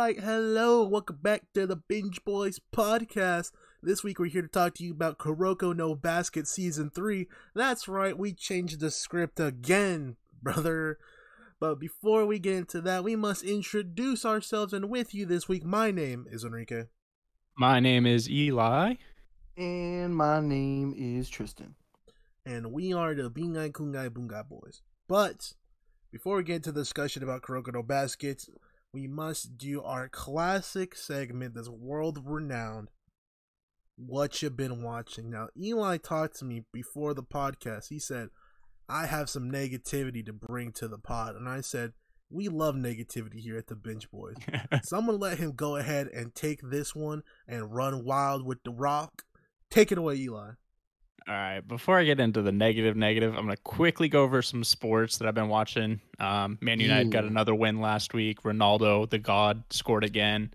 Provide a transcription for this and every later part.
right, hello, welcome back to the Binge Boys podcast. This week we're here to talk to you about Kuroko no Basket Season 3. That's right, we changed the script again, brother. But before we get into that, we must introduce ourselves. And with you this week, my name is Enrique. My name is Eli. And my name is Tristan. And we are the Bingai Kungai Bunga Boys. But before we get into the discussion about Kuroko no Basket, we must do our classic segment that's world renowned. What you been watching? Now, Eli talked to me before the podcast. He said, I have some negativity to bring to the pod. And I said, We love negativity here at the Binge Boys. so I'm going to let him go ahead and take this one and run wild with the rock. Take it away, Eli. All right. Before I get into the negative, negative, I'm gonna quickly go over some sports that I've been watching. Um, Man United got another win last week. Ronaldo, the God, scored again.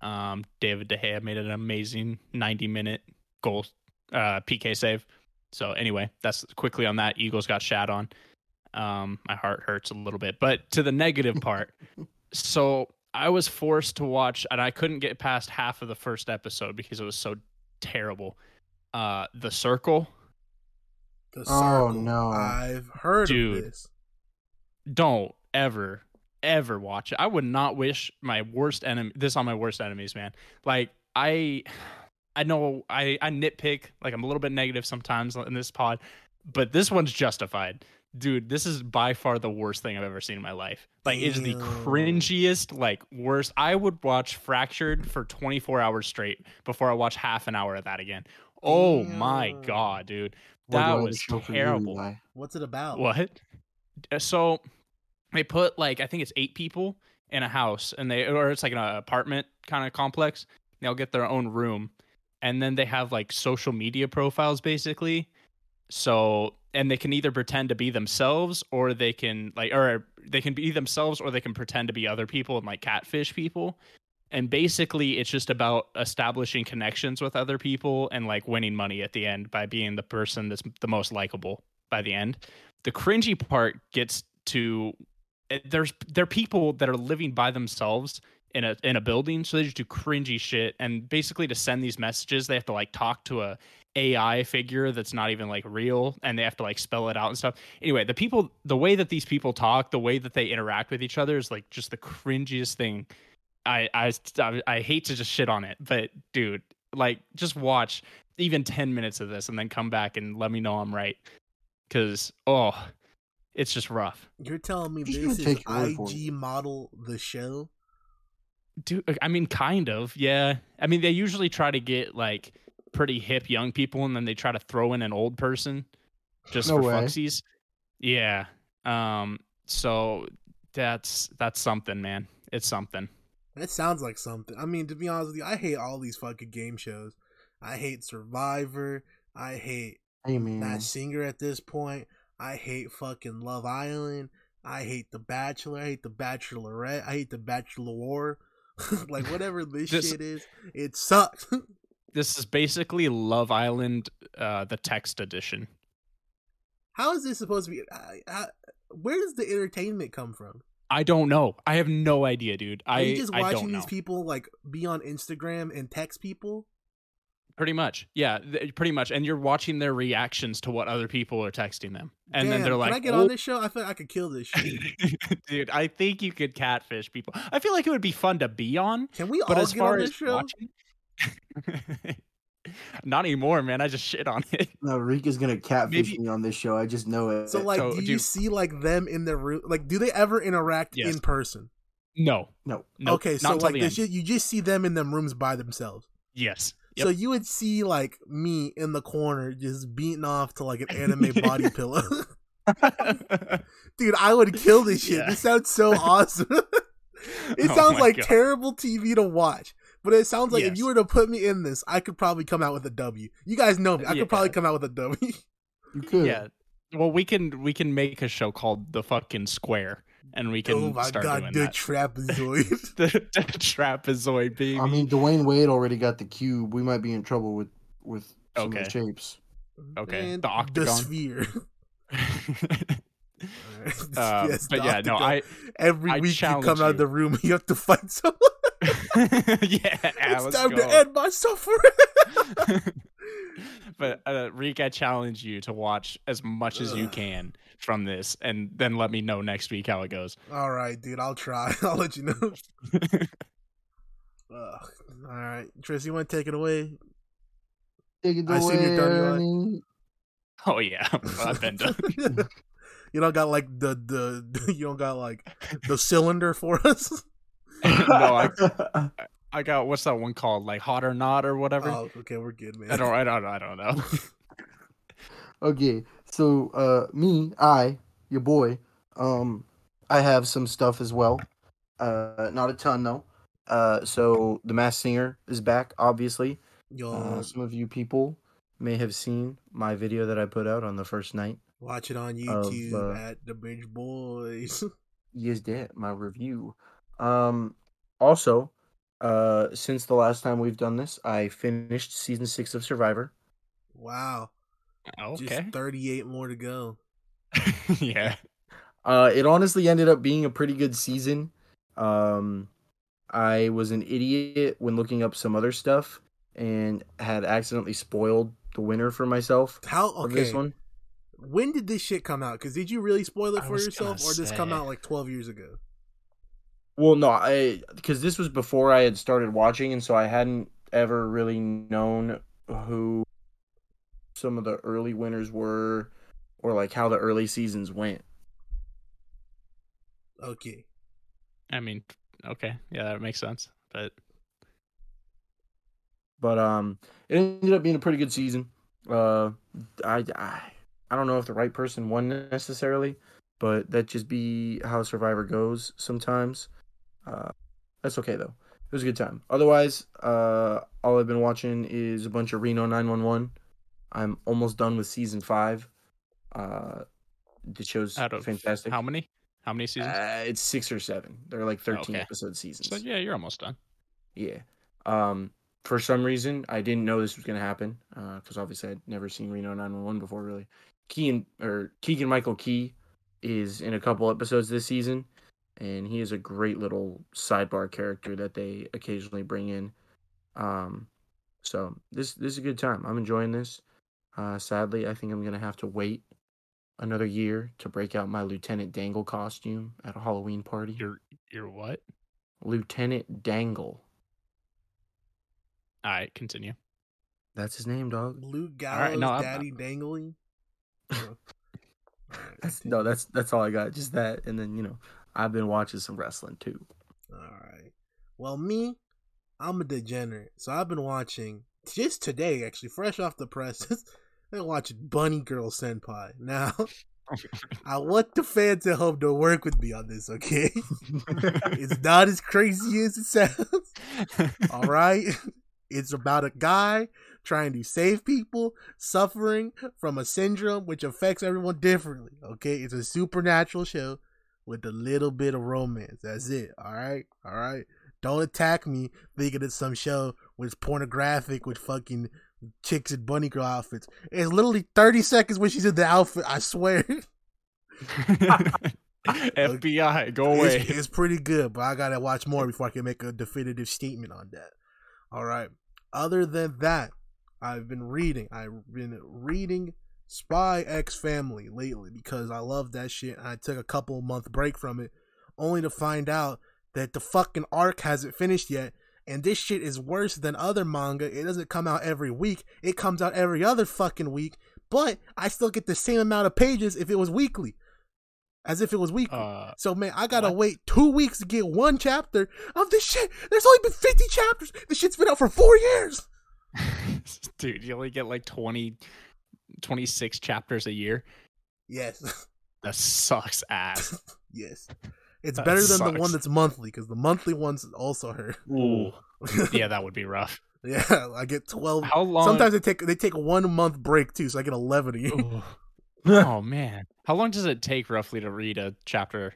Um, David De Gea made an amazing 90 minute goal, uh, PK save. So anyway, that's quickly on that. Eagles got shat on. Um, my heart hurts a little bit. But to the negative part, so I was forced to watch, and I couldn't get past half of the first episode because it was so terrible. Uh, The Circle. The Oh, no. I've heard Dude. of this. don't ever ever watch it. I would not wish my worst enemy this on my worst enemies, man. Like I I know I I nitpick like I'm a little bit negative sometimes in this pod, but this one's justified. Dude, this is by far the worst thing I've ever seen in my life. Like it is the cringiest, like worst. I would watch Fractured for 24 hours straight before I watch half an hour of that again. Oh my god, dude. That was show for you, terrible. What's it about? What? Uh, So they put like I think it's eight people in a house, and they or it's like an apartment kind of complex. They'll get their own room, and then they have like social media profiles basically. So and they can either pretend to be themselves, or they can like or they can be themselves, or they can pretend to be other people and like catfish people. And basically, it's just about establishing connections with other people and like winning money at the end by being the person that's the most likable by the end the cringy part gets to eh, there's there are people that are living by themselves in a in a building so they just do cringy shit and basically to send these messages they have to like talk to a AI figure that's not even like real and they have to like spell it out and stuff. Anyway, the people the way that these people talk, the way that they interact with each other is like just the cringiest thing. I I I, I hate to just shit on it, but dude, like just watch even 10 minutes of this and then come back and let me know I'm right cuz oh, it's just rough. You're telling me Just this is take your word for IG model the show? Dude, I mean, kind of, yeah. I mean, they usually try to get like pretty hip young people, and then they try to throw in an old person just No for way. fucksies. Yeah. Um. So that's that's something, man. It's something. That sounds like something. I mean, to be honest with you, I hate all these fucking game shows. I hate Survivor. I hate Hey, man. Masked Singer at this point. I hate fucking Love Island. I hate The Bachelor. I hate The Bachelorette. I hate The Bachelor War. like whatever this, This- shit is, it sucks. This is basically Love Island, uh, the text edition. How is this supposed to be? I, I, where does the entertainment come from? I don't know. I have no idea, dude. Are I you just watching don't know. these people like be on Instagram and text people? Pretty much, yeah, th- pretty much. And you're watching their reactions to what other people are texting them, and then they're like, "Can I get "Oh, on this show? I feel like I could kill this shit." Dude, I think you could catfish people. I feel like it would be fun to be on, Can we but all as get far on as this show? watching, not anymore, man. I just shit on it. No, Rika's gonna catfish Maybe- me on this show. I just know it. So like, So, do you dude- see like them in their room? Like, do they ever interact Yes. in person? No, no. no. okay, so not until like the this, end. shit, you just see them in them rooms by themselves. Yes. So you would see like me in the corner just beating off to like an anime body pillow. Dude, I would kill this shit. Yeah. This sounds so awesome. it Oh sounds my like God. terrible TV to watch. But it sounds like if you were to put me in this, I could probably come out with a W. You guys know me. I Yeah. could probably come out with a W. You could. yeah. Well, we can we can make a show called the fucking Square, and we can oh my start god, doing the that. trapezoid. the, the trapezoid baby. I mean, Dwyane Wade already got the cube. We might be in trouble with with Some of Okay. the shapes. Okay, And the octagon. the sphere. Uh, Yes, but the yeah, no, octagon. I Every I week you come challenge out of the room you have to fight someone. yeah, it's time go. to end my suffering. but uh, Reek, I challenge you to watch as much as you can from this, and then let me know next week how it goes. All right, dude. I'll try. I'll let you know. Ugh. All right, Tris, you want to take it away? Take it I seen you're done, Eli. away. oh yeah, I've been done. you don't got like the the you don't got like the cylinder for us. no, I, I got what's that one called? Like hot or not or whatever. oh, okay, we're good, man. I don't, I don't, I don't know. Okay, so uh, me, I, your boy, um, I have some stuff as well. Uh, not a ton though. Uh, so the Masked Singer is back, obviously. Yo, Uh, some of you people may have seen my video that I put out on the first night. watch it on of, YouTube uh, at the Binge Boys. Yes, that my review. Um, also, uh, since the last time we've done this, I finished season six of Survivor. wow, okay. just thirty-eight more to go. yeah. Uh, it honestly ended up being a pretty good season. Um, I was an idiot when looking up some other stuff and had accidentally spoiled the winner for myself How of okay? this one. When did this shit come out? Because did you really spoil it I for yourself, or did this come out like twelve years ago? Well, no, I because this was before I had started watching, and so I hadn't ever really known who some of the early winners were, or like how the early seasons went. Okay, I mean, okay, yeah, that makes sense. But But um, it ended up being a pretty good season. Uh, I I, I don't know if the right person won necessarily, but that just be how Survivor goes sometimes. Uh, that's okay though. It was a good time. Otherwise, uh, all I've been watching is a bunch of Reno 911. I'm almost done with season five. Uh, the show's out of fantastic. how many? How many seasons? Uh, it's six or seven. They're like 13 Okay. episode seasons. so yeah, you're almost done. Yeah. Um, for some reason, I didn't know this was gonna happen. Uh, because obviously I'd never seen Reno 911 before, really. Keegan or Keegan Michael Key is in a couple episodes this season, and he is a great little sidebar character that they occasionally bring in. Um, so this this is a good time. I'm enjoying this. Uh, sadly, I think I'm gonna have to wait another year to break out my Lieutenant Dangle costume at a Halloween party. You're you're what? Lieutenant Dangle. All right, continue. That's his name, dog. Luke right, Gallows, no, I'm- Daddy Dangly. Oh. That's no, that's that's all I got. Just that, and then you know, I've been watching some wrestling too. All right. Well, me, I'm a degenerate. So I've been watching just today, actually, fresh off the press. I've been watching Bunny Girl Senpai. Now, I want the fans at home to work with me on this, okay? it's not as crazy as it sounds. All right. It's about a guy trying to save people suffering from a syndrome which affects everyone differently. Okay. It's a supernatural show with a little bit of romance. That's mm-hmm. it. All right. All right. Don't attack me thinking it's some show with pornographic with fucking chicks in bunny girl outfits. It's literally 30 seconds when she's in the outfit. I swear. FBI, go away. It's, it's pretty good, but I gotta watch more before I can make a definitive statement on that. All right. Other than that, I've been reading. I've been reading Spy X Family lately because I love that shit. I took a couple month break from it, only to find out that the fucking arc hasn't finished yet. And this shit is worse than other manga. It doesn't come out every week. It comes out every other fucking week. But I still get the same amount of pages if it was weekly. As if it was weekly. Uh, So man, I gotta what? wait two weeks to get one chapter of this shit. There's only been 50 chapters. This shit's been out for four years. dude, you only get like 20, 26 chapters a year. Yes, That sucks ass. yes. It's That better than the one that's monthly because the monthly one's also hurt. Ooh. yeah, that would be rough. yeah, I get 12. How long? Sometimes they take they take a one month break too, so I get 11 a year. Oh man, how long does it take roughly to read a chapter?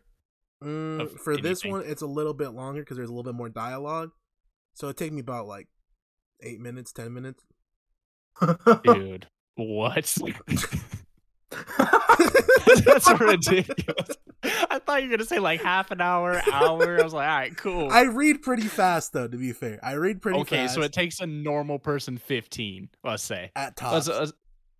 Mm, Of for this one, it's a little bit longer because there's a little bit more dialogue. So it takes me about like eight minutes, ten minutes. Dude, what? That's ridiculous. I thought you were gonna say like half an hour, hour. I was like, all right, cool. I read pretty fast though. To be fair, I read pretty okay, fast. so it takes a normal person 15, let's say. at Let's- tops. let's-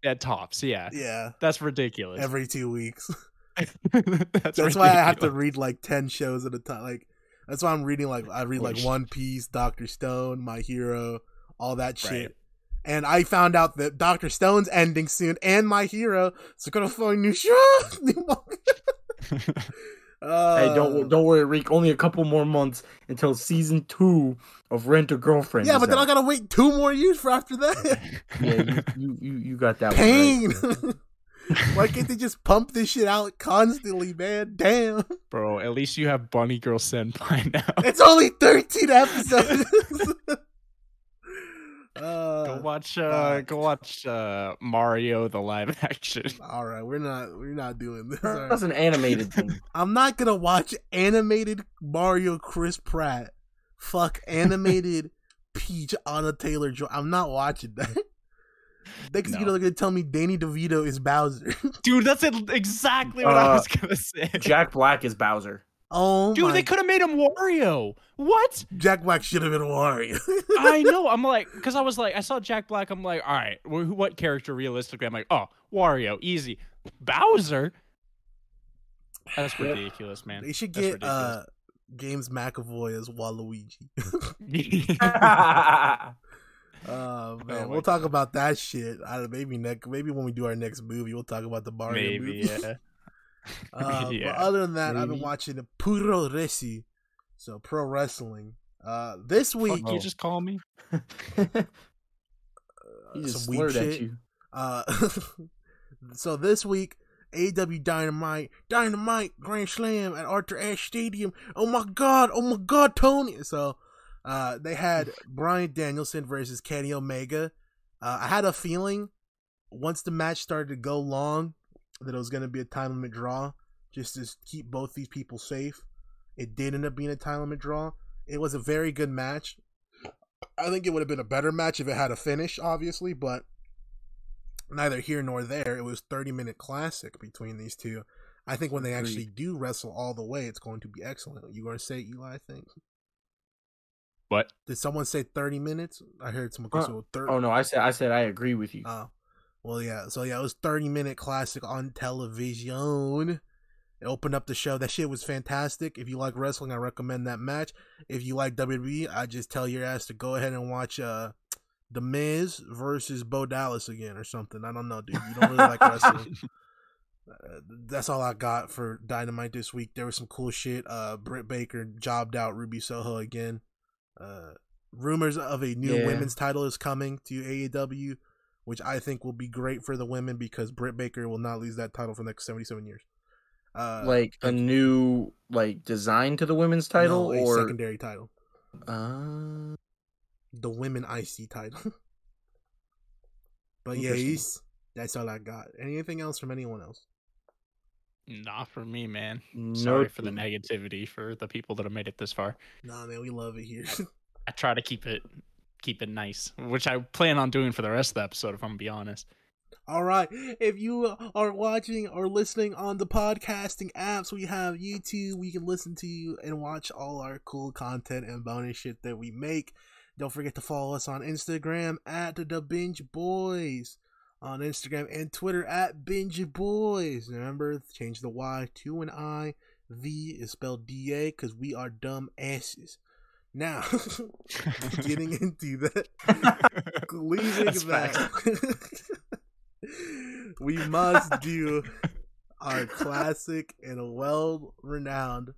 at tops, yeah. yeah, That's ridiculous. every two weeks. that's That's why I have to read like ten shows at a time. Like that's why I'm reading like I read like One Piece, Doctor Stone, My Hero, all that shit. Right. And I found out that Doctor Stone's ending soon, and My Hero, so gonna find new show. uh, hey, don't don't worry, Reek. Only a couple more months until season two of Rent a Girlfriend. Yeah, is but then I gotta wait two more years for after that. Yeah, you, you, you, you got that Pain. one. Right. Why can't they just pump this shit out constantly, man? Damn. Bro, at least you have Bunny Girl Senpai now. It's only 13 episodes. Uh, go watch uh fuck. go watch uh Mario the live action. all right, we're not we're not doing this. all right. That's an animated thing. I'm not gonna watch animated Mario Chris Pratt. Fuck animated Peach Anya Taylor-Joy. I'm not watching that. Next, No. you know, they're gonna tell me Danny DeVito is Bowser. Dude, that's exactly what I Uh, was gonna say. Jack Black is Bowser. Oh Dude, my! they could have made him Wario. What? Jack Black should have been Wario. I know. I'm like, because I was like, I saw Jack Black. I'm like, all right, wh- what character realistically? I'm like, oh, Wario, easy. Bowser. That's ridiculous, man. they should get uh James McAvoy as Waluigi. ridiculous. Uh, man, Oh we'll talk about that shit. I maybe next, maybe when we do our next movie, we'll talk about the Mario Maybe, movie. yeah. Uh, Yeah. But other than that, I've been Maybe. watching Puroresu, so pro wrestling. Uh, this week, Fuck you just call me. uh, he just some slurred at you. Uh, so this week, AEW Dynamite, Dynamite Grand Slam at Arthur Ashe Stadium. Oh my god! Oh my god, Tony! So, uh, they had Bryan Danielson versus Kenny Omega. Uh, I had a feeling once the match started to go long that it was going to be a time limit draw, just to keep both these people safe. It did end up being a time limit draw. It was a very good match. I think it would have been a better match if it had a finish, obviously, but neither here nor there. It was 30 minute classic between these two. I think when they actually do wrestle all the way, it's going to be excellent. You going to say Eli? I think. What? Did someone say 30 minutes? I heard someone Uh, say 30. Oh no, I said I said I agree with you. Oh, well, yeah. So yeah, it was 30 minute classic on television. It opened up the show. That shit was fantastic. If you like wrestling, I recommend that match. If you like WWE, I just tell your ass to go ahead and watch uh The Miz versus Bo Dallas again or something. I don't know, dude. You don't really like wrestling. Uh, that's all I got for Dynamite this week. There was some cool shit. Uh, Britt Baker jobbed out Ruby Soho again. Uh, rumors of a new Yeah. women's title is coming to AEW, which I think will be great for the women because Britt Baker will not lose that title for the next seventy-seven years. Uh, like a new like design to the women's title no, a or secondary title, uh, the women IC title. but yeah, that's all I got. Anything else from anyone else? Not for me, man. Sorry for the negativity for the people that have made it this far. Nah, man, we love it here. I try to keep it keep it nice, which I plan on doing for the rest of the episode. If I'm gonna be honest. All right. If you are watching or listening on the podcasting apps, we have YouTube. We can listen to you and watch all our cool content and bonus shit that we make. Don't forget to follow us on Instagram at the Binge Boys. On Instagram and Twitter at Binge Boys. Remember, change the Y to an I. V is spelled D A because we are dumb asses. Now, getting into that leaving That's that, we must do our classic and well renowned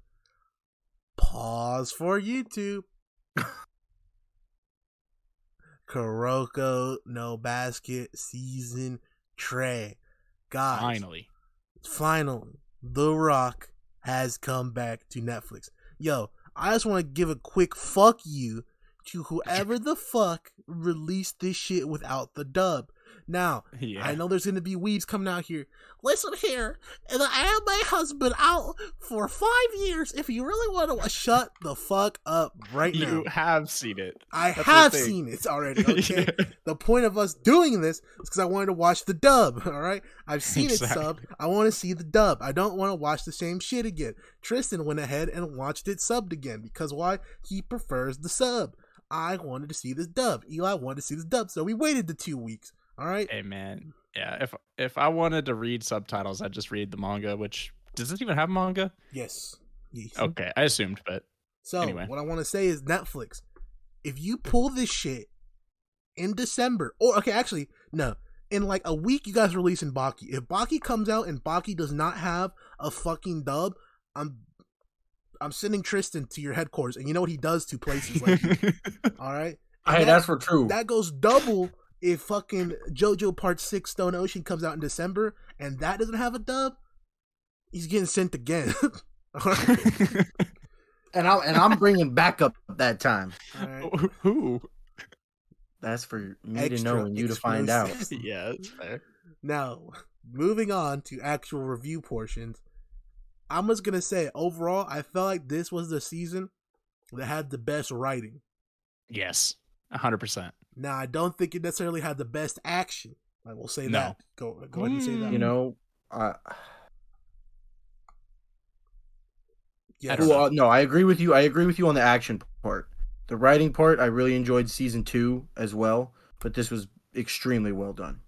pause for YouTube. Kuroko no basket season tray. Guys, Finally. finally, The Rock has come back to Netflix. Yo, I just want to give a quick fuck you to whoever the fuck released this shit without the dub. Now, Yeah. I know there's gonna be weebs coming out here. Listen here, and I have my husband out for five years. If you really want to, shut the fuck up right now. You have seen it. I that's have seen it already. Okay. Yeah. The point of us doing this is because I wanted to watch the dub. All right, I've seen it Exactly. subbed. I want to see the dub. I don't want to watch the same shit again. Tristan went ahead and watched it subbed again because why? He prefers the sub. I wanted to see this dub. Eli wanted to see this dub, so we waited the two weeks. All right. Hey man, yeah. If if I wanted to read subtitles, I'd just read the manga. Which does it even have manga? Yes. Yes. Okay, I assumed, but So Anyway. what I want to say is Netflix. If you pull this shit in December, or okay, actually no, in like a week, you guys releasing Baki. If Baki comes out and Baki does not have a fucking dub, I'm I'm sending Tristan to your headquarters, and you know what he does to places like you, all right. And Hey, that- that's for true. that goes double if fucking JoJo Part Six Stone Ocean comes out in December, and that doesn't have a dub. He's getting sent again. and I'm and I'm bringing backup that time. All right. who? That's for me Extra to know and you to find out. Yeah, that's fair. Now, moving on to actual review portions, I'm just gonna say overall, I felt like this was the season that had the best writing. Yes, hundred percent. Now, I don't think it necessarily had the best action. I will say No. that. Go go ahead and say that. You know, uh, Yes. I don't well, no, I agree with you. I agree with you on the action part. The writing part, I really enjoyed season two as well, but this was extremely well done.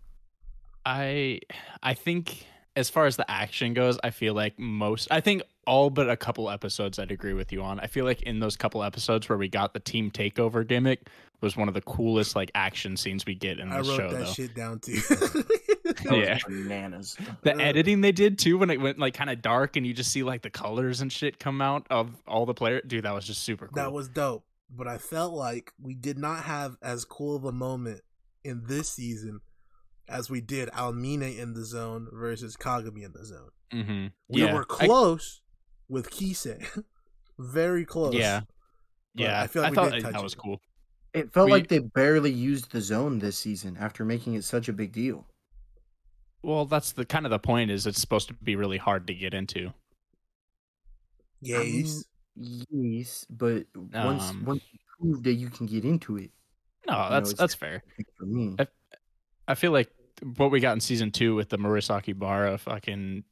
I I think as far as the action goes, I feel like most I think all but a couple episodes I'd agree with you on. I feel like in those couple episodes where we got the team takeover gimmick was one of the coolest like action scenes we get in the show. I this wrote show that though. shit down too. That was Yeah. bananas. The Uh, editing they did too when it went like kind of dark and you just see like the colors and shit come out of all the players. Dude, that was just super cool. that was dope. But I felt like we did not have as cool of a moment in this season as we did Aomine in the zone versus Kagami in the zone. mm-hmm. We yeah. were I- close with Kise. Very close. yeah. But Yeah. I feel like we thought did touch that was it. cool. It felt We- like they barely used the zone this season after making it such a big deal. Well, that's the kind of the point is it's supposed to be really hard to get into. Yes. Yes, but once Um, once you prove that you can get into it, No, that's it's- that's fair. for me, I- I feel like what we got in season two with the Murasakibara fucking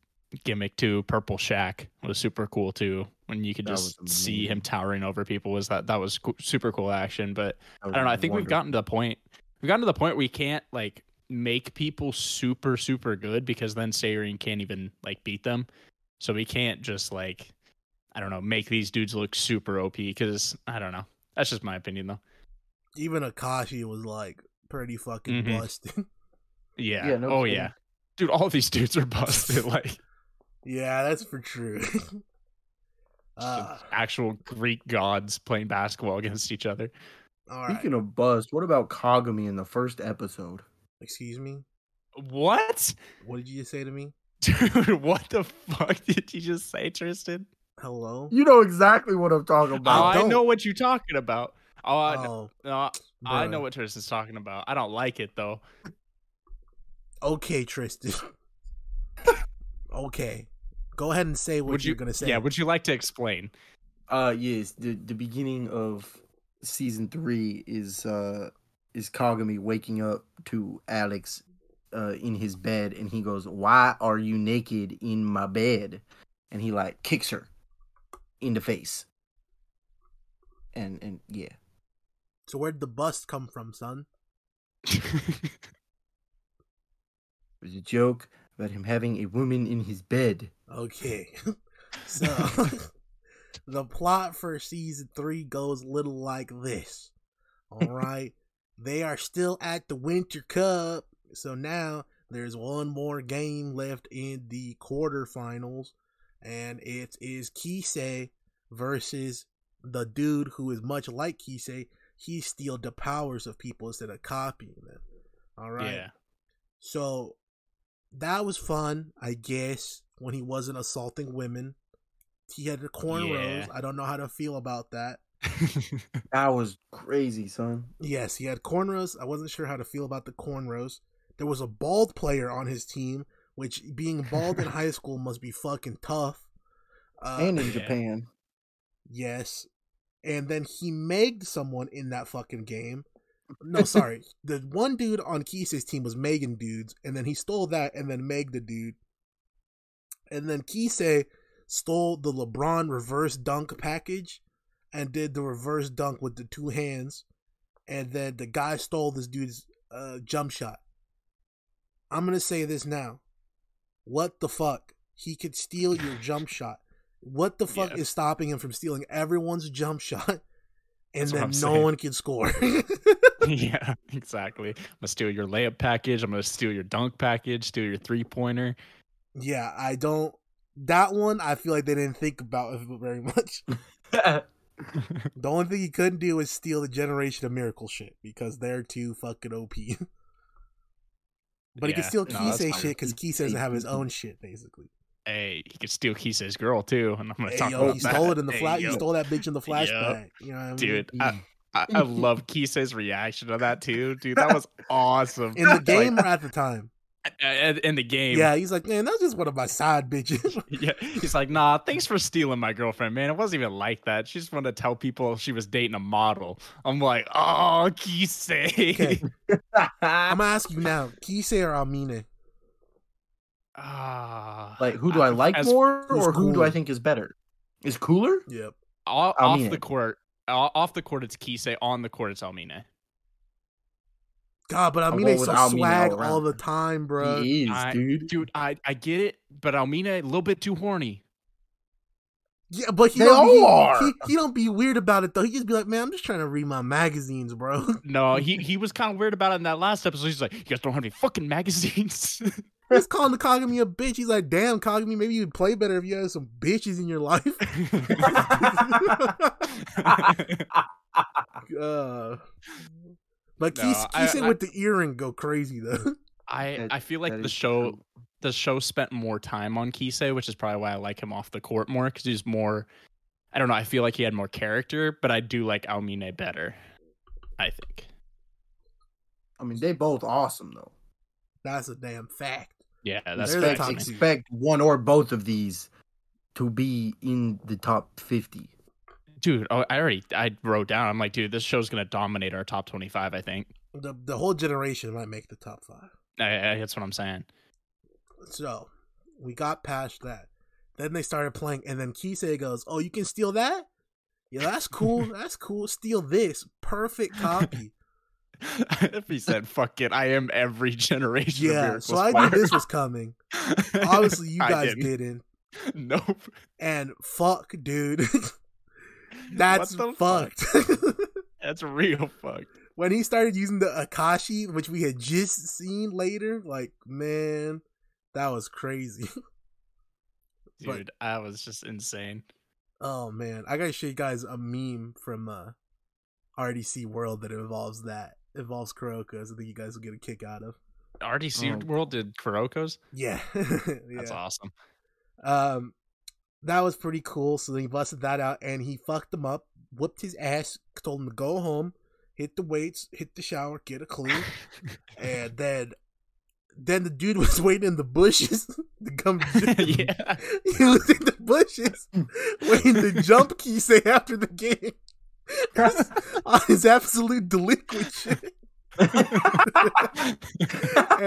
gimmick too, Purple Shack was super cool too. When you could That just see him towering over people, was that that was co- super cool action. But I don't know. I was think we've gotten to the point. We've gotten to the point where we can't like make people super super good because then Seirin can't even like beat them. So we can't just like I don't know make these dudes look super OP because I don't know. That's just my opinion though. Even Akashi was like pretty fucking Mhm. busted. Yeah. Yeah, no oh kidding. yeah. Dude, all these dudes are busted. like yeah, that's for true. uh, actual Greek gods playing basketball against each other. all right. Speaking of bust, what about Kagami in the first episode? Excuse me. What? What did you just say to me? Dude, what the fuck did you just say, Tristan? Hello. You know exactly what I'm talking Oh, about. I know what you're talking about. Oh, I, kn- oh, no, I know what Tristan's talking about. I don't like it though. Okay, Tristan. okay. Go ahead and say what would you're you? gonna say. Yeah. Would you like to explain? Uh yes, the the beginning of season three is uh is Kagami waking up to Alex uh in his bed and he goes, Why are you naked in my bed? And he like kicks her in the face. And and yeah. so where'd the bust come from, son? It was a joke about him having a woman in his bed. Okay. so the plot for season three goes a little like this. All right. they are still at the Winter Cup. So now there's one more game left in the quarterfinals. And it is Kise versus the dude who is much like Kise. He steals the powers of people instead of copying them. All right. Yeah. So that was fun, I guess, when he wasn't assaulting women. He had the cornrows. Yeah. I don't know how to feel about that. That was crazy, son. Yes, he had cornrows. I wasn't sure how to feel about the cornrows. There was a bald player on his team, which being bald in high school must be fucking tough. Uh, and in Yeah. Japan. Yes. And then he megged someone in that fucking game. No, sorry. the one dude on Kise's team was Megan dudes, and then he stole that and then Meg the dude. And then Kise stole the LeBron reverse dunk package and did the reverse dunk with the two hands. And then the guy stole this dude's uh, jump shot. I'm going to say this now. What the fuck? He could steal your jump shot. What the fuck Yeah. is stopping him from stealing everyone's jump shot? And That's then no saying. one can score. yeah, exactly. I'm gonna steal your layup package. I'm gonna steal your dunk package. Steal your three pointer. yeah, I don't. That one, I feel like they didn't think about it very much. The only thing he couldn't do is steal the Generation of Miracle shit because they're too fucking OP. but he can Yeah, steal no, Kise shit because Kise doesn't have his own shit, basically. hey, he could steal Kise's girl too, and I'm gonna Hey, talk yo, about he that. stole it in the Hey, flat. yo. He stole that bitch in the flashback. You know what I mean? dude. I, I, I love Kise's reaction to that too, dude. That was awesome. in the Like, game or at the time? uh, in the game, Yeah, he's like, man, that's just one of my side bitches. yeah. He's like, nah, thanks for stealing my girlfriend, man. It wasn't even like that. She just wanted to tell people she was dating a model. I'm like, oh, Kise. Okay. I'm gonna ask you now, Kise or Aomine? Ah, like, who do I like more, who's or who do I think is better? Is cooler? Yep. off, off the court? O- Off the court, it's Kise. On the court, it's Aomine. God, but I'll go Aomine's with so Aomine swag all all the time, bro. He is, I- dude. Dude, I, I get it, but Aomine a little bit too horny. Yeah, but he They don't be, are. He, he don't be weird about it though. He just be like, man, I'm just trying to read my magazines, bro. No, he he was kind of weird about it in that last episode. He's like, "You guys don't have any fucking magazines." He's calling the Kagami a bitch. He's like, damn, Kagami, maybe you'd play better if you had some bitches in your life. uh, but No, Kis- I- Kise I- with the earring go crazy though. I I feel like the show true. The show spent more time on Kise, which is probably why I like him off the court more because he's more. I don't know. I feel like he had more character, but I do like Aomine better. I think. I mean, they both awesome though. That's a damn fact. Yeah, that's They're top Expect one or both of these to be in the top fifty. dude. Oh, I already I wrote down. I'm like, dude, this show's gonna dominate our top 25. I think. The the whole generation might make the top five. I, I, that's what I'm saying. So we got past that. Then they started playing, and then Kise goes, "Oh, you can steal that? Yeah, that's cool. that's cool. Steal this. Perfect copy. if he said, "Fuck it, I am every generation." yeah. So I player." knew this was coming. Obviously, you guys didn't. didn't. Nope. And fuck, dude. That's the fuck? fucked. That's real fuck. when he started using the Akashi, which we had just seen later, like man, that was crazy. But- Dude, I was just insane. Oh man, I gotta show you guys a meme from uh, RDC World that involves that involves Kuroko's. I think you guys will get a kick out of. RDC Oh. World did Kuroko's. Yeah, That's awesome. Um, that was pretty cool. So then he busted that out and he fucked him up, whooped his ass, told him to go home, hit the weights, hit the shower, get a clue, and then. Then the dude was waiting in the bushes to come. yeah. he was in the bushes waiting to jump Kise after the game on his absolute delinquent shit. And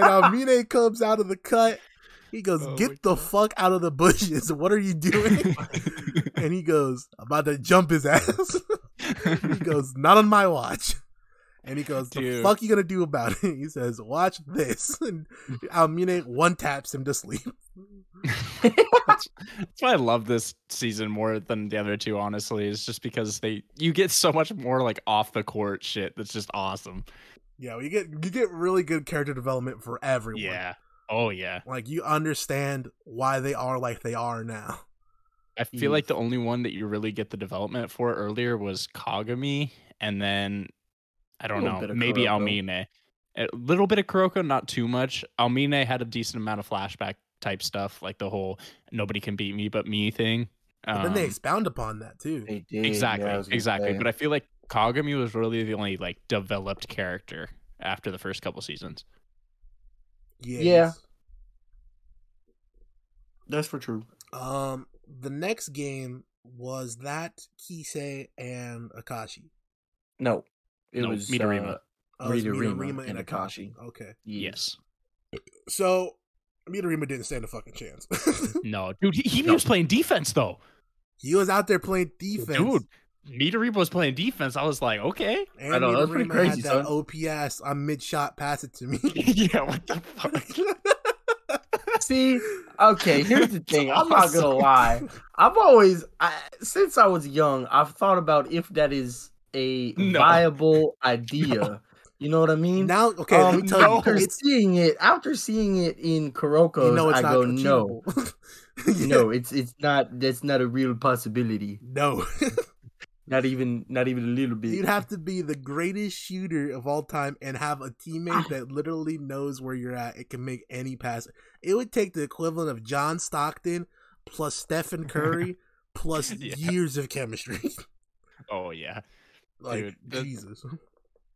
Aomine comes out of the cut. He goes, Oh "Get the fuck out of the bushes! What are you doing?" and he goes, about to jump his ass." he goes, "Not on my watch." And he goes, What "The Dude. fuck you gonna do about it?" He says, "Watch this." And Aomine one taps him to sleep. that's, that's why I love this season more than the other two. Honestly, is just because they you get so much more like off the court shit. That's just awesome. Yeah, you get you get really good character development for everyone. Yeah. Oh yeah. like you understand why they are like they are now. I feel mm. like the only one that you really get the development for earlier was Kagami, and then I don't know, maybe Kuroko. Aomine. A little bit of Kuroko, not too much. Aomine had a decent amount of flashback type stuff, like the whole "nobody can beat me but me" thing. But then they Um, expound upon that too. They did, exactly, yeah, I was gonna exactly. say. But I feel like Kagami was really the only like developed character after the first couple seasons. Yeah. Yeah. That's for true. Um, the next game was that Kise and Akashi. No, it No, was Midorima. Uh, Oh, it's Midorima Midorima and Akashi. Okay, Yes. so Midorima didn't stand a fucking chance. No, dude, he, he No. was playing defense though. he was out there playing defense, Dude, Midorima was playing defense. I was like, okay. And I know, that's pretty crazy, had that son. OPS on mid shot, pass it to me. yeah, what the fuck? See, okay, here's the thing. I'm not gonna lie. I've always, I, since I was young, I've thought about if that is a No. viable idea. You know what I mean? now, okay, let Um, me tell no. you, after seeing it, after seeing it in Kuroko's, you know I not go no, achievable. no, it's it's not. That's not a real possibility. no. Not even, not even a little bit. You'd have to be the greatest shooter of all time and have a Ah. teammate that literally knows where you're at. It can make any pass. It would take the equivalent of John Stockton plus Stephen Curry plus Yeah. years of chemistry. Oh yeah. Like Dude, the- Jesus.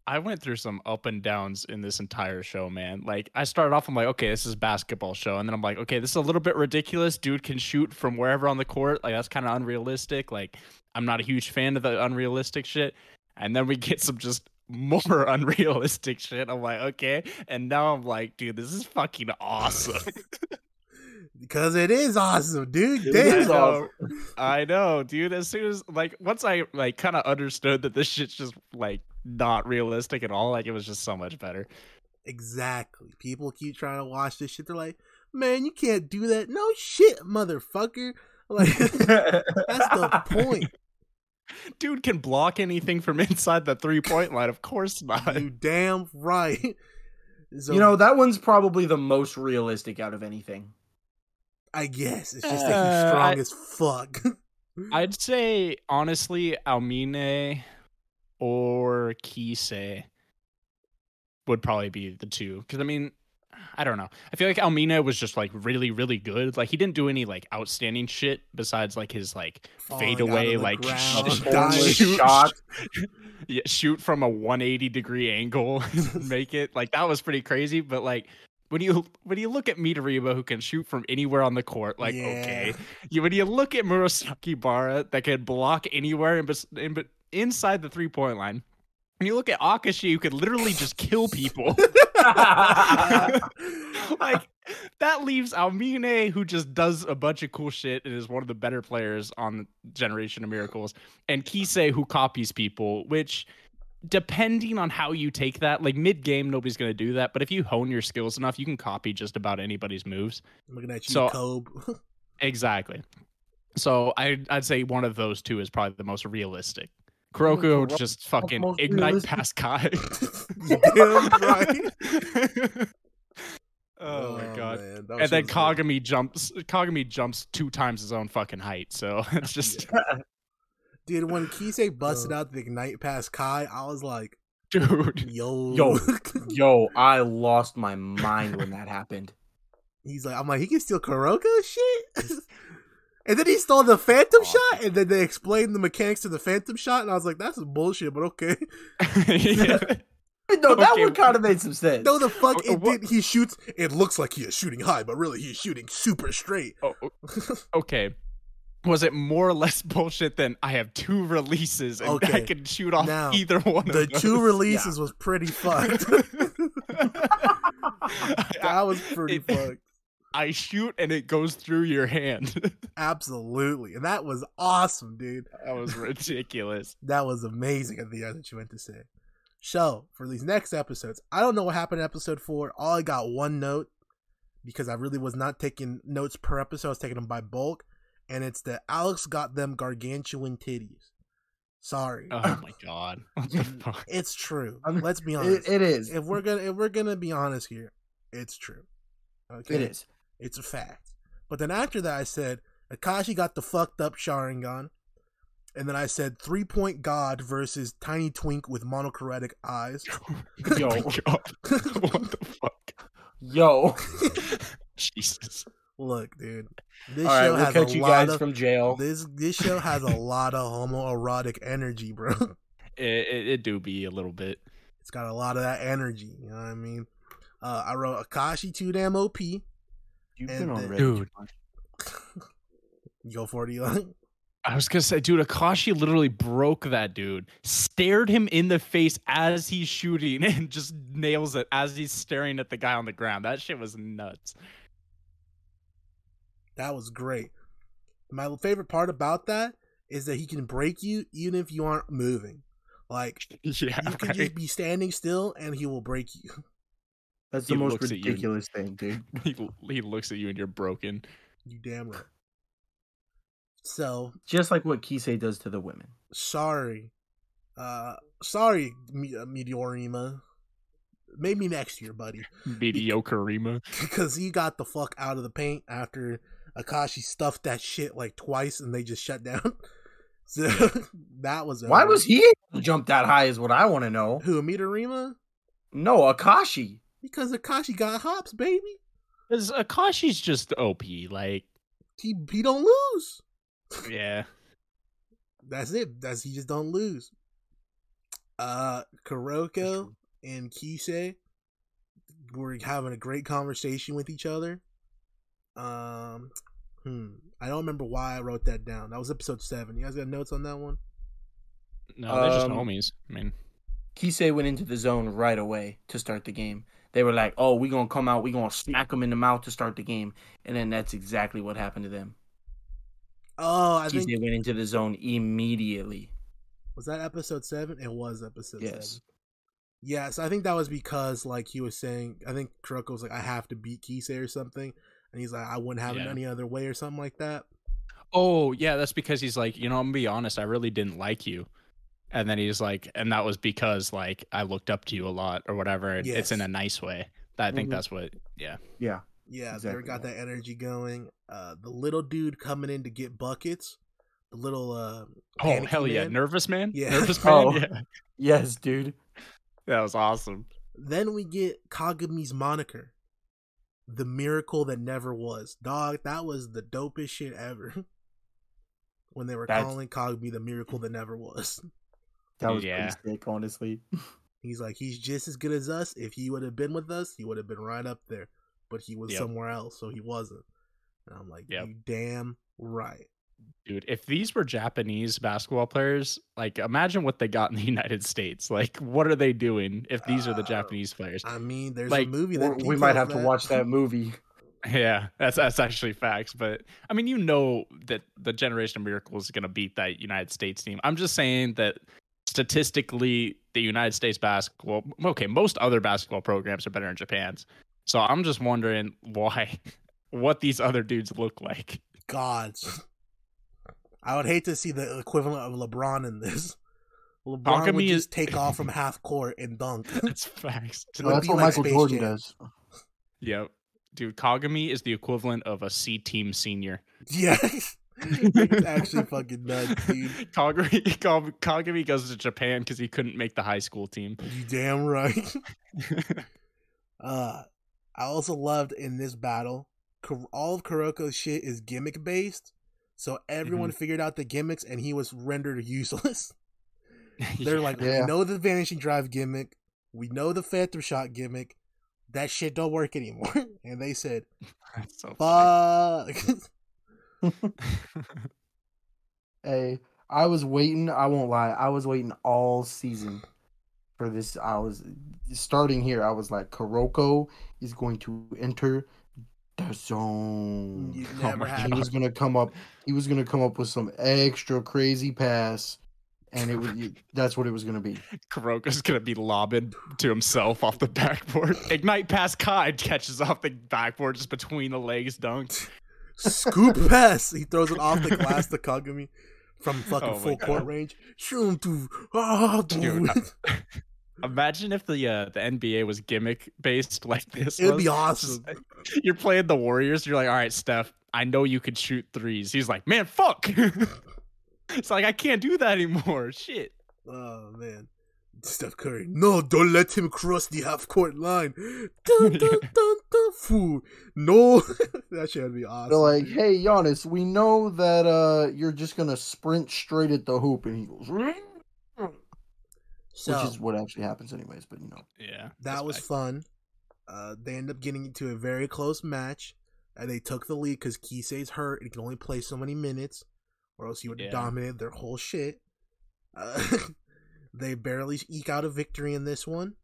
I went through some up and downs in this entire show, man. Like I started off, I'm like, okay, this is a basketball show, and then I'm like, okay, this is a little bit ridiculous. Dude can shoot from wherever on the court. Like that's kind of unrealistic. Like I'm not a huge fan of the unrealistic shit. And then we get some just more unrealistic shit. I'm like, okay. And now I'm like, dude, this is fucking awesome. Because it is awesome, dude. It Damn. I know. awesome. I know, dude. As soon as like once I like kind of understood that this shit's just like not realistic at all, like it was just so much better. Exactly. People keep trying to watch this shit. They're like, man, you can't do that. No shit, motherfucker. Like that's the point. Dude can block anything from inside the three point line. Of course not. You damn right. So, you know that one's probably the most realistic out of anything. I guess it's just that he's Uh, strong I- as fuck. I'd say honestly, Aomine or Kise would probably be the two. Because I mean, I don't know. I feel like Aomine was just like really, really good. Like he didn't do any like outstanding shit besides like his like Falling fade away, like ground, sh- shoot, shot. yeah, shoot from a 180 degree angle and make it. Like that was pretty crazy. But like when you when you look at Midorima who can shoot from anywhere on the court, like okay. You when you look at Murasakibara that can block anywhere in, in inside the three point line. And you look at Akashi who could literally just kill people. like that leaves Aomine, who just does a bunch of cool shit and is one of the better players on Generation of Miracles, and Kise, who copies people, which depending on how you take that, like mid game, nobody's gonna do that. But if you hone your skills enough, you can copy just about anybody's moves. I'm looking at you, So- Kobe. Exactly. So I I'd say one of those two is probably the most realistic. Kuroko Kuro- just fucking most ignite realistic? past Kai. You damn right. oh, my oh, god. man, and then shit was. Kagami jumps Kagami jumps two times his own fucking height. So it's just Dude, when Kise busted Uh. out the Ignite Pass Kai, I was like, dude. yo. Yo. Yo, I lost my mind when that happened. He's like, I'm like, he can steal Kuroko shit? and then he stole the Phantom Awesome. shot, and then they explained the mechanics of the Phantom shot, and I was like, that's bullshit, but okay. Yeah. No, that Okay. one kind of made some sense. No, the fuck, it what- did. He shoots, it looks like he is shooting high, but really he's shooting super straight. Oh, okay. Was it more or less bullshit than I have two releases and I can shoot off Now, either one the two releases was pretty fucked. That was pretty It- fucked. I shoot and it goes through your hand. Absolutely. And that was awesome, dude. that was ridiculous. That was amazing at the end that you meant to say. So, for these next episodes, I don't know what happened in episode four. All I got one note because I really was not taking notes per episode. I was taking them by bulk. And it's that Alex got them gargantuan titties. Sorry. Oh my god. What the fuck? It's true. I'm- Let's be It, honest. it is. if we're gonna if we're gonna be honest here, it's true. Okay. It is. It's a fact. But then after that, I said Akashi got the fucked up Sharingan, and then I said three point God versus Tiny Twink with monochromatic eyes. Yo. Oh what the fuck? Yo. Jesus. Look, dude, this All right, show we'll has catch a you lot guys of from jail. this. This show has a lot of homoerotic energy, bro. It, it, it do be a little bit. It's got a lot of that energy. You know what I mean? Uh, I wrote Akashi too damn OP. You've been on the- Reddit. Dude. too much. You go for it, Eli. I was gonna say, dude, Akashi literally broke that dude, stared him in the face as he's shooting, and just nails it as he's staring at the guy on the ground. That shit was nuts. That was great. My favorite part about that is that he can break you even if you aren't moving. Like Yeah, you can right? just be standing still and he will break you. That's He the most looks at you. ridiculous thing, dude. he, he looks at you and you're broken. You damn right. So Just like what Kise does to the women. sorry, uh, sorry, Me- uh, Midorima. Maybe next year, buddy, Mediocre Rima. because he got the fuck out of the paint after Akashi stuffed that shit like twice and they just shut down. So that was Why was he able to jump that high? Is what I want to know. who Midorima? No, Akashi. Because Akashi got hops, baby. Because Akashi's just OP. Like, He he don't lose. yeah. That's it. That's he just don't lose. Uh Kuroko and Kise were having a great conversation with each other. Um hmm. I don't remember why I wrote that down. That was episode seven. You guys got notes on that one? No, they're just Um, homies. I mean, Kise went into the zone right away to start the game. They were like, "Oh, we gonna come out. We gonna smack them in the mouth to start the game," and then that's exactly what happened to them. Oh, I Kise think went into the zone immediately. was that episode seven? It was episode Yes. seven. Yes, I think that was because like he was saying I think Kuroko was like, I have to beat Kise or something. And he's like, I wouldn't have it any other way or something like that. oh, yeah, that's because he's like, you know, I'm gonna be honest, I really didn't like you. And then he's like, and that was because like I looked up to you a lot or whatever. and It's in a nice way. I think Mhm. that's what, yeah. Yeah. Yeah, they got that. that energy going. Uh, the little dude coming in to get buckets. The little uh, Oh, panicky hell yeah. man. Nervous man? Yeah. Nervous man? Oh. Yeah. Yes, dude. That was awesome. Then we get Kagami's moniker, the miracle that never was. Dog, that was the dopest shit ever. when they were That's- calling Kagami the miracle that never was. That was Yeah. pretty sick, honestly. He's like, he's just as good as us. If he would have been with us, he would have been right up there. But he was Yep. somewhere else, so he wasn't. And I'm like, Yep. you damn right. Dude, if these were Japanese basketball players, like imagine what they got in the United States. Like, what are they doing if these are the Uh, Japanese players? I mean, there's Like, a movie that we might details have to watch that movie. Yeah, that's that's actually facts. But I mean, you know that the Generation of Miracles is going to beat that United States team. I'm just saying that statistically, the United States basketball, okay, most other basketball programs are better than Japan's. So I'm just wondering why, what these other dudes look like. gods. I would hate to see the equivalent of LeBron in this. LeBron would Kagami is- just take off from half court and dunk. That's facts. It No, that's what like Michael Space Jordan Jam. does. Yep. Dude, Kagami is the equivalent of a C team senior. Yeah, it's actually fucking nuts, dude. Kagami, Kagami goes to Japan because he couldn't make the high school team. You damn right. Uh, I also loved in this battle, all of Kuroko's shit is gimmick based. So everyone Mm-hmm. figured out the gimmicks, and he was rendered useless. They're like, Yeah. we know the vanishing drive gimmick, we know the phantom shot gimmick. That shit don't work anymore. and they said, so "Fuck." Hey, I was waiting. I won't lie. I was waiting all season for this. I was starting here. I was like, Kuroko is going to enter the zone. You Oh never my had he was gonna come up. He was gonna come up with some extra crazy pass, and it was. That's what it was gonna be. Kuroko's gonna be lobbing to himself off the backboard. Ignite Pass Kai catches off the backboard just between the legs, dunked. scoop pass. He throws it off the glass to Kagami from fucking Oh my full court God. range. Shoom to ah, Dude, dude. Imagine if the uh, the NBA was gimmick based like this. It'd was. be awesome. you're playing the Warriors. You're like, all right, Steph. I know you could shoot threes. He's like, man, fuck. it's like I can't do that anymore. Shit. Oh man. Steph Curry. No, don't let him cross the half court line. Dun, dun, dun, dun, fool. No. that should be awesome. They're like, "Hey, Giannis, we know that uh you're just gonna sprint straight at the hoop," and he goes, so which is what actually happens, anyways. But you know, Yeah. that was fact. fun. Uh, they end up getting into a very close match. And they took the lead because Kise's hurt and he can only play so many minutes, or else he would have Yeah. dominated their whole shit. Uh, they barely eke out a victory in this one,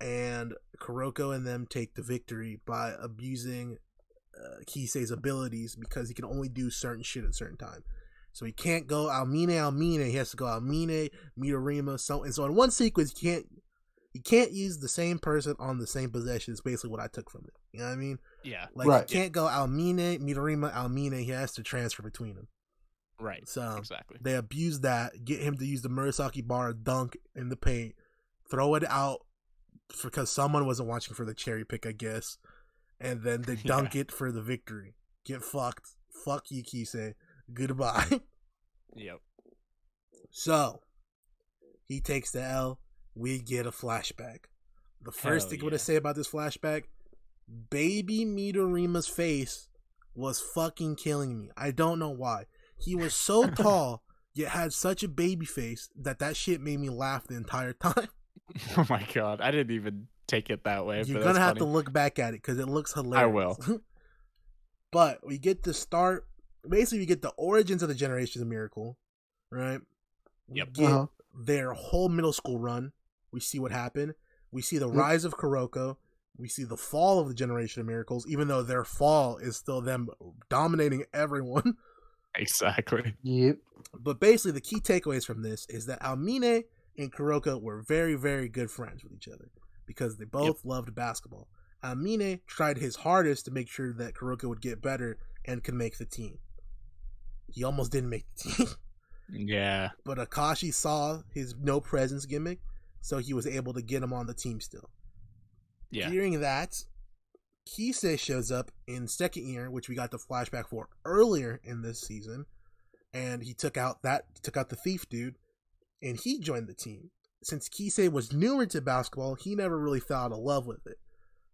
and Kuroko and them take the victory by abusing uh, Kise's abilities because he can only do certain shit at certain time. So he can't go Aomine Aomine. He has to go Aomine Midorima. So and so in one sequence, you can't you can't use the same person on the same possession. Is basically what I took from it. You know what I mean? Yeah. Like Right. he can't go Aomine Midorima Aomine. He has to transfer between them. Right. So Exactly. they abuse that, get him to use the Murasakibara dunk in the paint, throw it out because someone wasn't watching for the cherry pick, I guess, and then they dunk it for the victory. Get fucked. Fuck you, Kise. Goodbye. Yep. so he takes the L. We get a flashback. The first Hell thing I'm gonna say about this flashback, baby Midorima's face was fucking killing me. I don't know why. He was so tall, yet had such a baby face that that shit made me laugh the entire time. Oh my god, I didn't even take it that way. You're gonna have to look back at it because it looks hilarious. I will. but we get to start. Basically, we get the origins of the Generations of Miracle, right? We Yep. get Uh-huh. their whole middle school run. We see what happened. We see the Yep. rise of Kuroko. We see the fall of the Generation of Miracles, even though their fall is still them dominating everyone. Exactly. Yep. But basically, the key takeaways from this is that Aomine and Kuroko were very, very good friends with each other because they both loved basketball. Aomine tried his hardest to make sure that Kuroko would get better and could make the team. He almost didn't make the team, Yeah. but Akashi saw his no presence gimmick, so he was able to get him on the team still. Yeah. Hearing that, Kise shows up in second year, which we got the flashback for earlier in this season, and he took out that took out the thief dude, and he joined the team. Since Kise was newer to basketball, he never really fell out of love with it.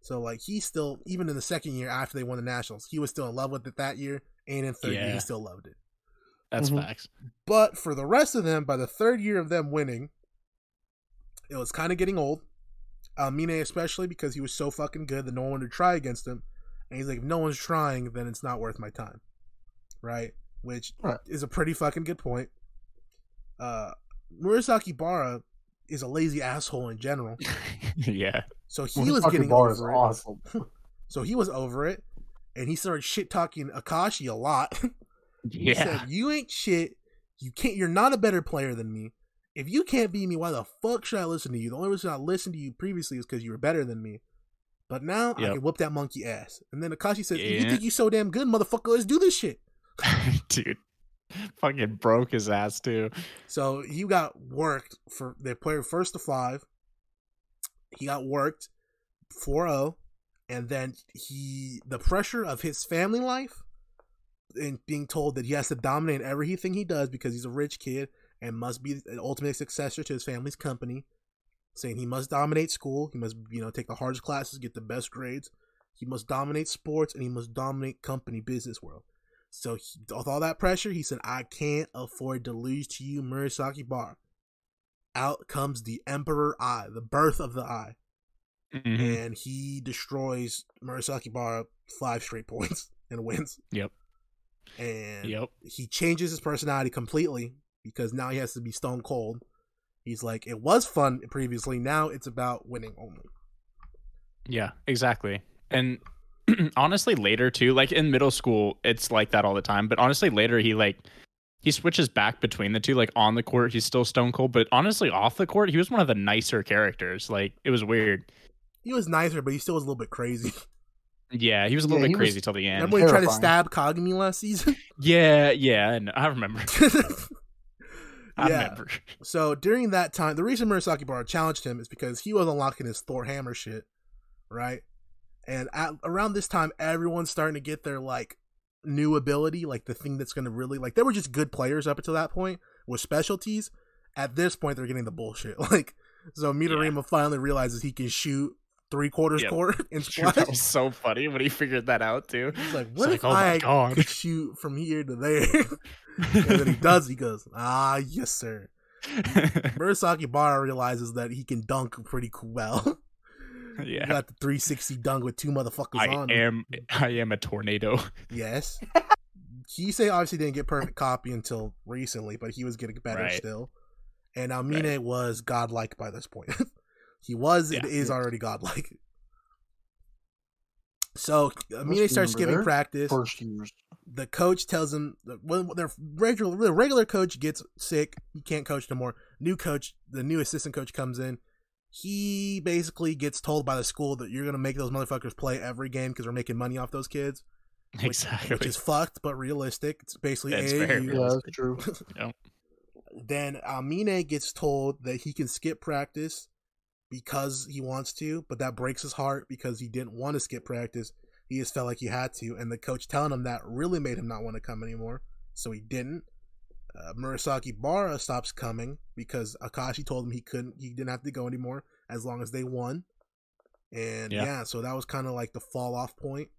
So like he still, even in the second year after they won the nationals, he was still in love with it that year, and in third year he still loved it. That's Mhm. facts. But for the rest of them, by the third year of them winning, it was kind of getting old. Aomine especially because he was so fucking good that no one would try against him. And he's like, if no one's trying, then it's not worth my time. Right? Which Right. is a pretty fucking good point. Uh Murasakibara is a lazy asshole in general. yeah. So he was Fucking getting bar is over it. awesome. So he was over it. And he started shit talking Akashi a lot. He said, "You ain't shit. You can't. You're not a better player than me. If you can't beat me, why the fuck should I listen to you? The only reason I listened to you previously is because you were better than me. But now I can whoop that monkey ass." And then Akashi says, "If "You Yeah. think you so damn good, motherfucker? Let's do this shit." Dude. Fucking broke his ass too. So he got worked for they played first to five. He got worked 4-0 and then he the pressure of his family life and being told that he has to dominate everything he does because he's a rich kid and must be the ultimate successor to his family's company saying he must dominate school he must you know take the hardest classes get the best grades he must dominate sports and he must dominate company business world so he, with all that pressure he said i can't afford to lose to you Murasakibara out comes the emperor eye the birth of the eye Mhm. and he destroys Murasakibara five straight points and wins. Yep. And Yep. he changes his personality completely because now he has to be stone cold. He's like, it was fun previously. Now it's about winning only. Yeah, exactly. And honestly, later too, like in middle school, it's like that all the time. But honestly, later he like he switches back between the two. Like on the court, he's still stone cold, but honestly, off the court, he was one of the nicer characters. Like it was weird. He was nicer, but he still was a little bit crazy. Yeah, he was a little Yeah, bit he was- crazy till the end. Remember when he tried to stab Kagami last season? Yeah, yeah, I know- I remember. I yeah. remember. So during that time, the reason Murasakibara challenged him is because he was unlocking his Thor hammer shit, right? And at, around this time, everyone's starting to get their like new ability, like the thing that's going to really like. They were just good players up until that point with specialties. At this point, they're getting the bullshit. Like, so Midorima finally realizes he can shoot three quarters Yep. court splash. that was so funny when he figured that out too. He's like, It's what like, if oh I could shoot from here to there? and then he does. He goes, ah, yes, sir. Murasaki Bara realizes that he can dunk pretty well. Yeah. got the 360 dunk with two motherfuckers I on. am I am a tornado. Yes. Kise obviously didn't get perfect copy until recently, but he was getting better Right. still. And Aomine was godlike by this point. He was and Yeah. is already godlike. So Aomine starts remember giving practice. First years. The coach tells him when their regular the regular coach gets sick, he can't coach no more. New coach, the new assistant coach comes in. He basically gets told by the school that you're gonna make those motherfuckers play every game because we're making money off those kids which, exactly. which is fucked but realistic. It's basically It's AAU. very Yeah, that's true. Then Aomine gets told that he can skip practice because he wants to, but that breaks his heart because he didn't want to skip practice. He just felt like he had to, and the coach telling him that really made him not want to come anymore. So he didn't. Uh, Murasakibara stops coming because Akashi told him he couldn't, he didn't have to go anymore as long as they won. And yeah, Yeah. so that was kind of like the fall off point.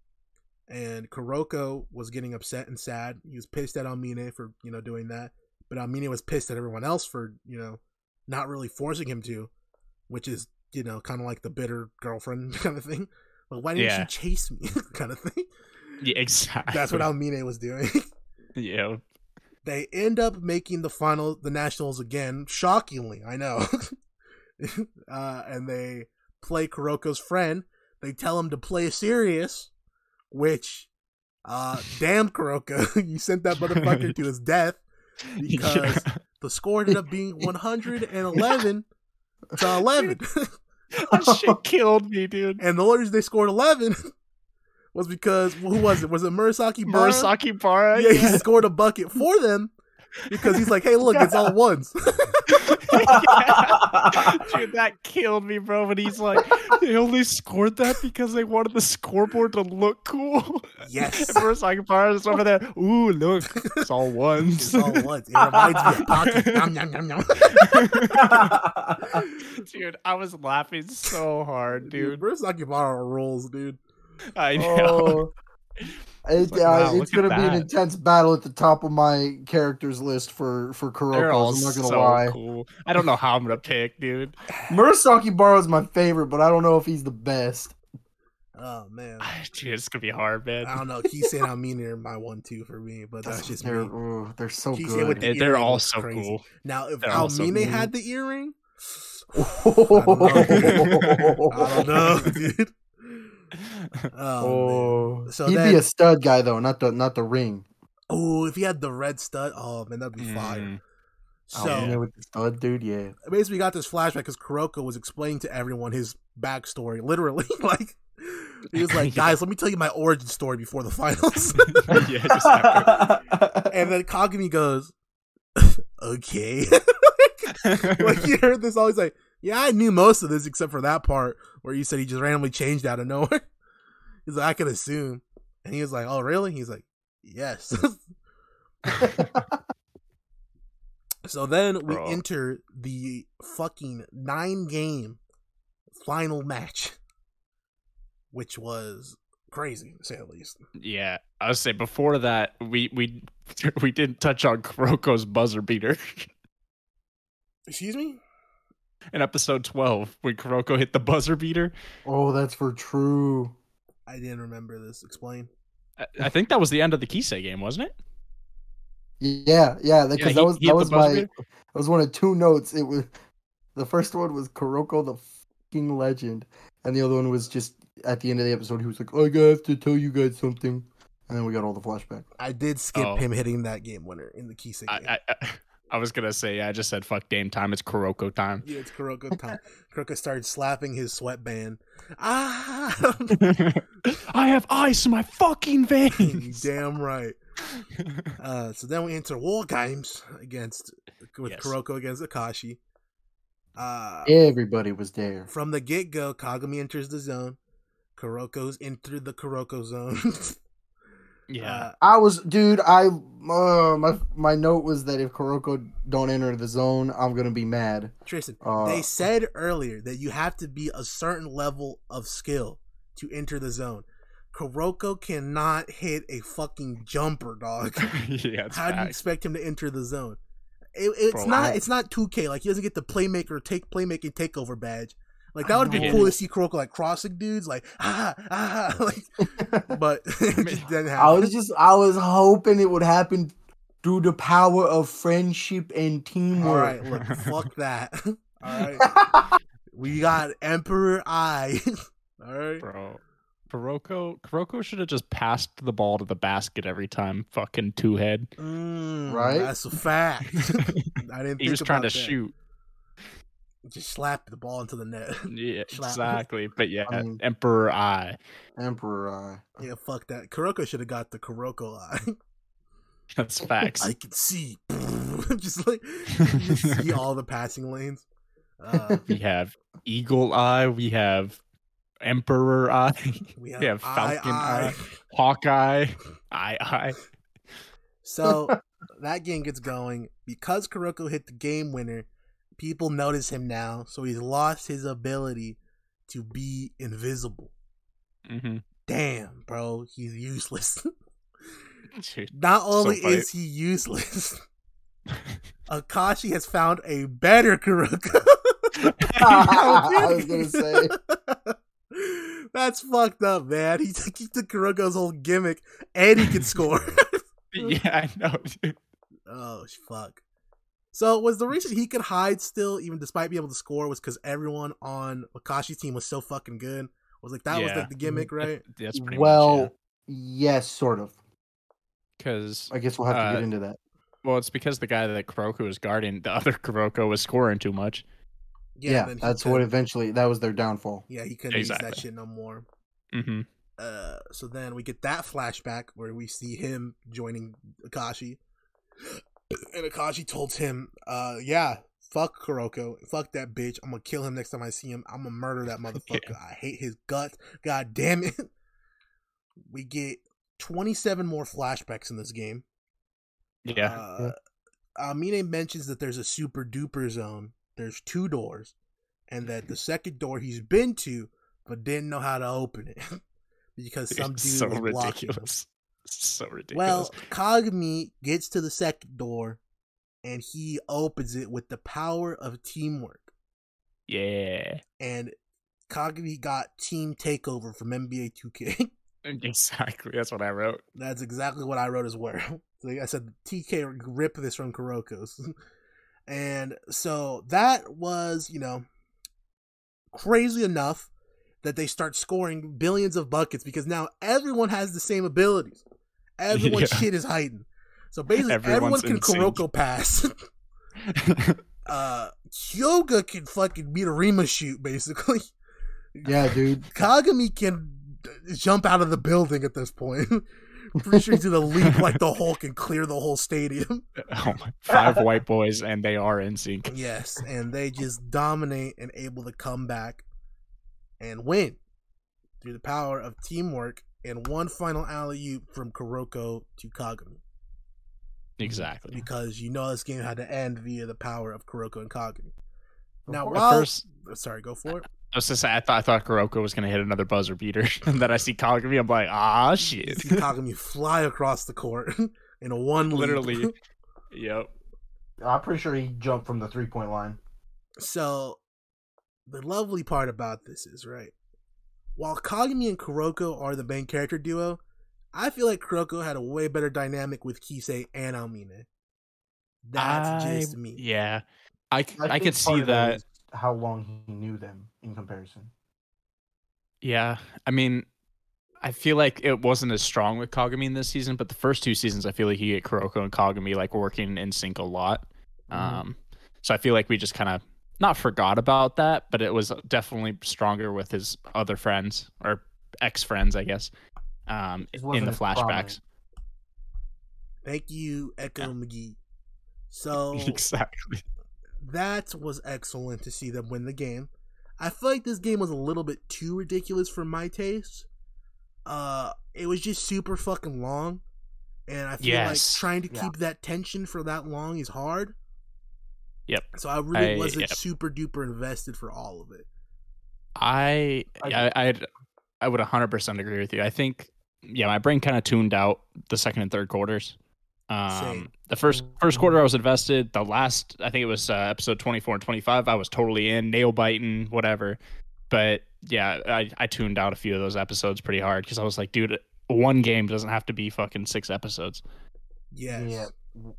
And Kuroko was getting upset and sad. He was pissed at Aomine for you know doing that, but Aomine was pissed at everyone else for you know not really forcing him to, which is you know kind of like the bitter girlfriend kind of thing. Like why didn't Yeah. you chase me kind of thing? yeah, exactly. That's what Aomine was doing. Yeah. they end up making the final, the nationals again. Shockingly, I know. uh, and they play Kuroko's friend. They tell him to play serious, which, uh, damn Kuroko, you sent that motherfucker to his death because the score ended up being 111 to 11. that shit killed me, dude. and the only reason they scored 11 was because, who was it? Was it Murasaki? Murasakibara. yeah, Yeah, he scored a bucket for them because he's like, hey, look, it's all ones. Dude, that killed me, bro. But he's like, they only scored that because they wanted the scoreboard to look cool. yes. And Murasakibara is over there. Ooh, look, it's all ones. It's all ones. It reminds me of Pocky. Nom, nom, nom, nom. dude, I was laughing so hard, dude. Murasakibara rules, dude. I know. Oh, it, like, uh, wow, it's gonna be an intense battle at the top of my characters list for for They're Kuroko. I'm not gonna so lie. cool. I don't know how I'm gonna pick, dude. Murasakibara is my favorite, but I don't know if he's the best. Oh man. Dude, it's gonna be hard, man. I don't know. He's saying Aomine are my one two for me, but that's, just they're me. ooh, they're so He's good. with the They're all so crazy. cool. Now, if They're all so Aomine cool. had the earring, oh, I don't know, dude. Oh, man. So he'd then- be a stud guy though, not the not the ring. Oh, if he had the red stud, oh man, that'd be fire. Mm. Oh, So yeah, with the stud dude, yeah. basically, we got this flashback because Kuroko was explaining to everyone his backstory, literally. like he was like, "Guys, let me tell you my origin story before the finals." yeah, just after. and then Kagami goes, "Okay." like you heard this always like, "Yeah, I knew most of this except for that part where you said he just randomly changed out of nowhere." He's like, "I could assume," and he was like, "Oh, really?" He's like, "Yes." So then we Bro. enter the fucking nine game final match, which was crazy to say the least. yeah, I would say before that, we we we didn't touch on Kuroko's buzzer beater Excuse me? In episode twelve when Kuroko hit the buzzer beater. oh, that's for true. I didn't remember this. Explain. I, I think that was the end of the Kise game, wasn't it? Yeah, yeah, because he- that was that was my beater? that was one of two notes. It was the first one was Kuroko the fucking legend, and the other one was just at the end of the episode. He was like, "I have to tell you guys something," and then we got all the flashback. I did skip Oh. him hitting that game winner in the Kise game. I, I I- I was gonna say yeah, I just said fuck Dame time. It's Kuroko time. yeah, it's Kuroko time. Kuroko started slapping his sweatband. Ah! I have ice in my fucking veins. Damn right. Uh, so then we enter War Games against with Yes. Kuroko against Akashi. Uh, Everybody was there. From the get go, Kagami enters the zone. Kuroko's entered the Kuroko zone. Yeah. Uh, I was, dude. I uh, my my note was that if Kuroko don't enter the zone, I'm gonna be mad. Tristan, Uh, they said earlier that you have to be a certain level of skill to enter the zone. Kuroko cannot hit a fucking jumper, dog. yeah, How do you expect him to enter the zone? It, it's Bro, not. I- It's not 2K. Like he doesn't get the playmaker take playmaking takeover badge Like that would be cool to see Kuroko like crossing dudes, like ah ah, like, but it just didn't happen. I was just I was hoping it would happen through the power of friendship and teamwork. right, look, fuck that. All right, we got Emperor Eye. All right, Bro. Kuroko Kuroko should have just passed the ball to the basket every time. Fucking two head. Mm, Right? That's a fact. I didn't. He think was trying to that. shoot. Just slap the ball into the net. Yeah, exactly. But yeah, I mean- Emperor Eye. Emperor Eye. yeah, fuck that. Kuroko should have got the Kuroko Eye. That's facts. I can see. just like you just see all the passing lanes. Uh, we have Eagle Eye. We have Emperor Eye. we have, We have Falcon Eye. Eye. Hawkeye. Eye Eye. So that game gets going because Kuroko hit the game winner. People notice him now, so he's lost his ability to be invisible. hmm Damn, bro, he's useless. Dude. Not only funny. is he useless, Akashi has found a better Kuroko. I was gonna say. That's fucked up, man. He took, he took Kuroko's whole gimmick, and he can score. yeah, I know. Dude. oh fuck. So was the reason he could hide still, even despite being able to score, was because everyone on Akashi's team was so fucking good? Was like that was like the gimmick, right? That's pretty well, much yes, sort of. Because I guess we'll have to Uh, get into that. well, it's because the guy that Kuroko was guarding, the other Kuroko was scoring too much. Yeah, then he that's what couldn't- eventually that was their downfall. Yeah, he couldn't use that shit no more. hmm Uh, so then we get that flashback where we see him joining Akashi, and Akashi told him, "Uh, yeah, fuck Kuroko, fuck that bitch. I'm gonna kill him next time I see him. I'm gonna murder that motherfucker. I hate his guts. God damn it." We get 27 more flashbacks in this game. Yeah. Uh, Aomine mentions that there's a super duper zone. There's two doors, and that the second door he's been to, but didn't know how to open it because some dude It's so was ridiculous. So ridiculous. Well, Kagami gets to the second door, and he opens it with the power of teamwork. yeah. And Kagami got team takeover from NBA 2K. Exactly. That's what I wrote. That's exactly what I wrote as well. Like I said, TK rip this from Kuroko's. and so that was, you know, crazy enough that they start scoring billions of buckets because now everyone has the same abilities. Everyone's Yeah. shit is heightened. So basically, Everyone's everyone can in. Kuroko pass. uh, Hyoga can fucking beat a Rima shoot, basically. Yeah, dude. Kagami can d- jump out of the building at this point. Pretty sure he's gonna leap like the Hulk and clear the whole stadium. oh my, five white boys, and they are in sync. Yes, and they just dominate and able to come back and win through the power of teamwork and one final alley oop from Kuroko to Kagami. Exactly. Because you know this game had to end via the power of Kuroko and Kagami. Now, while first, sorry, go for it. I was just say I thought I thought Kuroko was gonna hit another buzzer beater, and then I see Kagami. I'm like, ah, You shit. see Kagami fly across the court in a one leap. Literally. yep. I'm pretty sure he jumped from the three point line. So, the lovely part about this is, right, while Kagami and Kuroko are the main character duo, I feel like Kuroko had a way better dynamic with Kise and Aomine. That's I- just me. Yeah. i think could see of it that. is How long he knew them in comparison. Yeah. I mean, I feel like it wasn't as strong with Kagami in this season, but the first two seasons, I feel like he get Kuroko and Kagami like working in sync a lot. Mhm. Um, so I feel like we just kind of not forgot about that, but it was definitely stronger with his other friends or ex friends, I guess. Um, in the flashbacks. prominent. Thank you, Echo Yeah. McGee. So, exactly. that was excellent to see them win the game. I feel like this game was a little bit too ridiculous for my taste. Uh, it was just super fucking long, and I feel Yes. like trying to Yeah. keep that tension for that long is hard. Yep. So I really I- wasn't yep. super duper invested for all of it. I I I I'd, I would 100% agree with you. I think yeah, my brain kind of tuned out the second and third quarters. Um Same. the first first quarter I was invested. The last I think it was uh, episode 24 and 25 I was totally in, nail biting, whatever. but yeah, I, I tuned out a few of those episodes pretty hard because I was like, dude, one game doesn't have to be fucking six episodes. Yes. Yeah.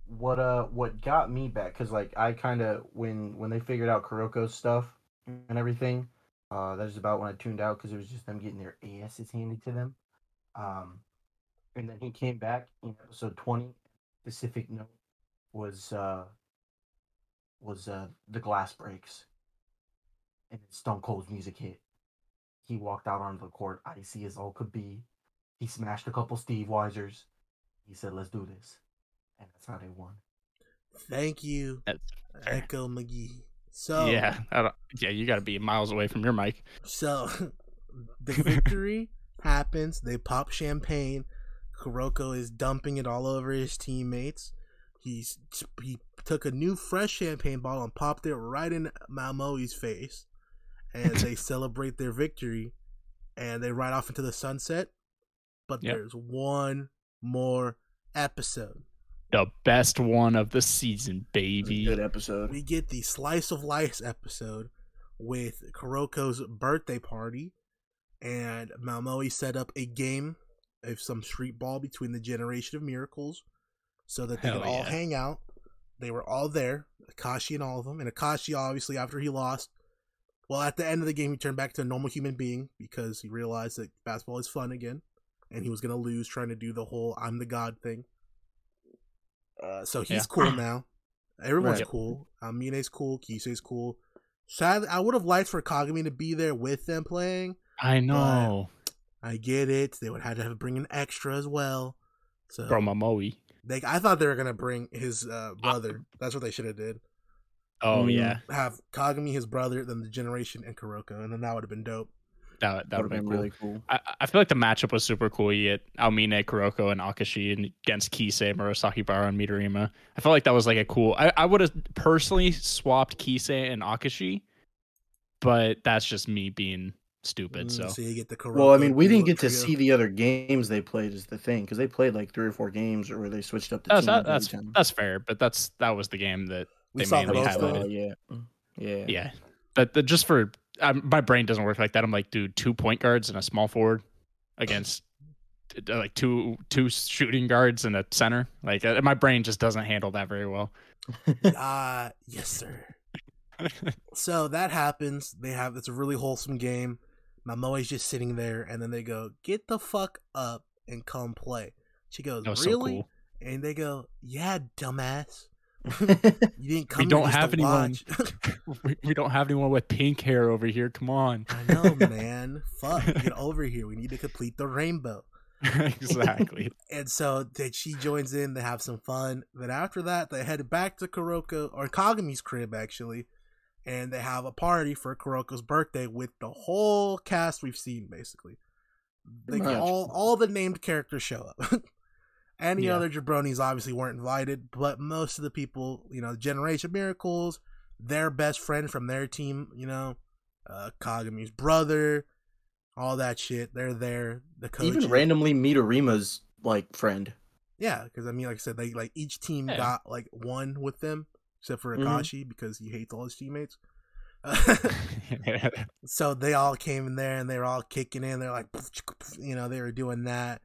What uh what got me back cuz like I kind of when when they figured out Kuroko's stuff and everything, uh that is about when I tuned out cuz it was just them getting their asses handed to them. Um and then he came back in episode 20 Pacific Note was uh was uh the glass breaks. And Stone Cold's music hit. He walked out onto the court, icy as all could be. He smashed a couple Steve Weisers. He said, "Let's do this," and that's how they won. Thank you, That's fair. Echo McGee. So Yeah, I don't, yeah, you got to be miles away from your mic. So the victory happens. They pop champagne. Kuroko is dumping it all over his teammates. He's he took a new fresh champagne bottle and popped it right in Momoi's face, and they celebrate their victory, and they ride off into the sunset. But Yep. there's one more episode. The best one of the season, baby. Good episode. we get the slice of life episode with Kuroko's birthday party, and Momoi set up a game of some street ball between the Generation of Miracles, so that they Hell could all yeah. hang out. They were all there, Akashi and all of them, and Akashi obviously after he lost. Well, at the end of the game, he turned back to a normal human being because he realized that basketball is fun again, and he was gonna lose trying to do the whole "I'm the god" thing. Uh, so he's Yeah. cool now. Everyone's Right. cool. Aomine's cool. Kise's cool. Sadly, I would have liked for Kagami to be there with them playing. I know, I get it. They would have to have bring an extra as well. So bro, Momoi. they, I thought they were gonna bring his uh, brother. That's what they should have did. Oh Mm. yeah, Have Kagami, his brother, then the Generation, and Kuroko, and then that would have been dope. That that That would would have been been cool. really cool. I, I feel like the matchup was super cool. You get Aomine, Kuroko, and Akashi and against Kise, Murasaki Bara, and Midorima. I felt like that was like a cool. I, I would have personally swapped Kise and Akashi, but that's just me being stupid. Mm, So you get the Kuroko. Well, I mean, we didn't duo get to trio. see the other games they played is the thing because they played like three or four games or where they switched up the that's teams that, that's that's fair. But that's that was the game that We they saw mainly most of highlighted. it. Oh, yeah, yeah, yeah. But the, just for um, my brain doesn't work like that. I'm like, dude, two point guards and a small forward against uh, like two two shooting guards and a center. Like uh, my brain just doesn't handle that very well. Ah, yes, sir. So that happens. They have it's a really wholesome game. Momoi's just sitting there, and then they go, "Get the fuck up and come play." She goes, "Really?" so cool. And they go, "Yeah, dumbass. Yeah. You didn't come. don't have to anyone." we, we don't have anyone with pink hair over here. Come on. I know, man. Fuck, get over here. We need to complete the rainbow. exactly. And so that she joins in, they have some fun. Then after that, they head back to Kuroko or Kagami's crib actually, and they have a party for Kuroko's birthday with the whole cast we've seen basically. They Pretty all all the named characters show up. Any Yeah. other jabronis obviously weren't invited, but most of the people, you know, Generation Miracles, their best friend from their team, you know, uh, Kagami's brother, all that shit. They're there. The coach Even randomly Midorima's like friend. yeah, because I mean, like I said, they like each team Yeah. got like one with them, except for. Akashi because he hates all his teammates. so they all came in there and they were all kicking in. They're like, you know, they were doing that.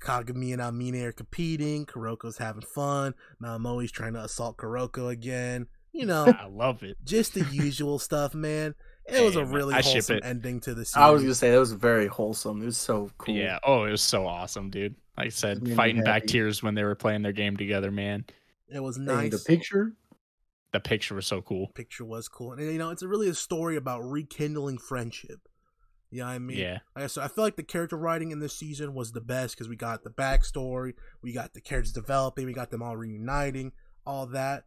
Kagami and Aomine are competing. Kuroko's having fun. Momoi's trying to assault Kuroko again. You know, I love it. just the usual stuff, man. It was a really I wholesome ending to the series. I was gonna say that was very wholesome. It was so cool. Yeah. Oh, it was so awesome, dude. Like I said, Made me fighting back tears when they were playing their game together, man. it was And nice. the picture. The picture was so cool. picture was cool. And you know, it's really a story about rekindling friendship. You know what I mean? Yeah. Like I said, I feel like the character writing in this season was the best because we got the backstory, we got the characters developing, we got them all reuniting, all that.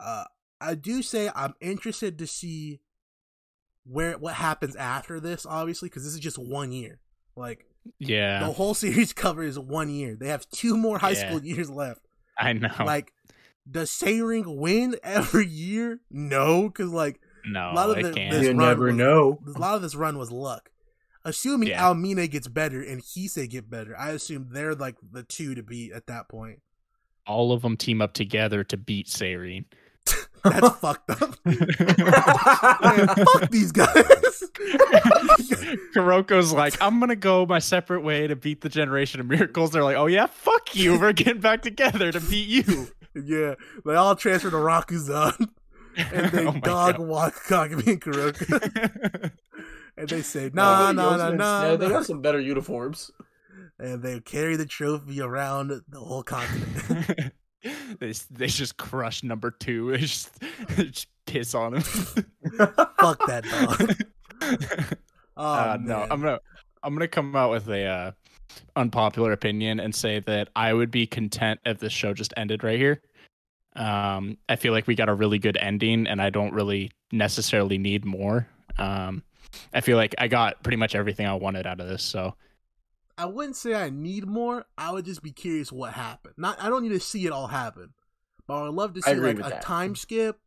Uh, I do say I'm interested to see where what happens after this, obviously, because this is just one year. Like Yeah. the whole series covers one year. They have two more high Yeah. school years left. I know. Like, does Seirin win every year? No, because like no, a lot of the- can't. this You run never was- know. a lot of this run was luck. Assuming Yeah. Aomine gets better and Kise get better, I assume they're like the two to beat at that point. All of them team up together to beat Seirin. That's fucked up. Man, fuck these guys. Kuroko's like, I'm gonna go my separate way to beat the Generation of Miracles. They're like, oh yeah, fuck you. We're getting back together to beat you. yeah, they all transfer to Rakuzan, and they Oh dog God. walk Kagami and Kuroko, and they say, nah, nah, nah, nah, Yeah, they nah. got some better uniforms. and they carry the trophy around the whole continent. they they just crush number two. They just, they just piss on him. Fuck that dog. Oh, uh, no. I'm gonna I'm gonna come out with a uh, unpopular opinion and say that I would be content if this show just ended right here. Um, I feel like we got a really good ending, and I don't really necessarily need more. Um, I feel like I got pretty much everything I wanted out of this. So I wouldn't say I need more. I would just be curious what happened. Not, I don't need to see it all happen, but I would love to see like a that. time skip,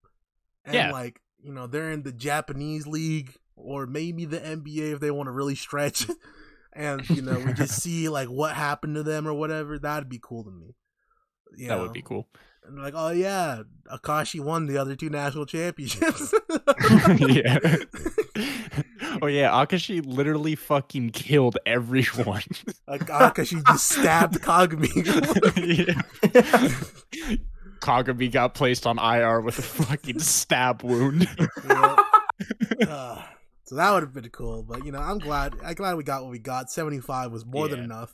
and Yeah. like you know they're in the Japanese league or maybe the NBA if they want to really stretch, and you know we just see like what happened to them or whatever. That'd be cool to me. You that know? would be cool. And like, oh yeah, Akashi won the other two national championships. yeah. Oh yeah, Akashi literally fucking killed everyone. like Akashi just stabbed Kagami. yeah. Kagami got placed on IR with a fucking stab wound. Yeah. Uh, so that would have been cool, but you know, I'm glad. I'm glad we got what we got. 75 was more than enough.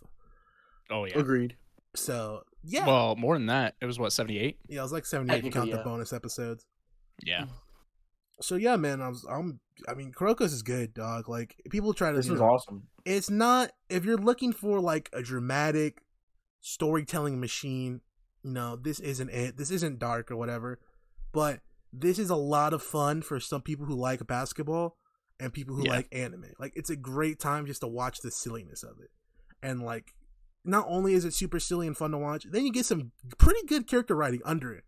Oh yeah. Agreed. So yeah, Well, more than that. It was what, 78? yeah, it was like 78 count Technically, the bonus episodes. Yeah. So yeah, man, I was, I'm. I mean, Kurokos is good, dog. Like people try to. This was know, awesome. it's not if you're looking for like a dramatic storytelling machine you know this isn't it this isn't dark or whatever but this is a lot of fun for some people who like basketball and people who Yeah. like anime like it's a great time just to watch the silliness of it and like not only is it super silly and fun to watch then you get some pretty good character writing under it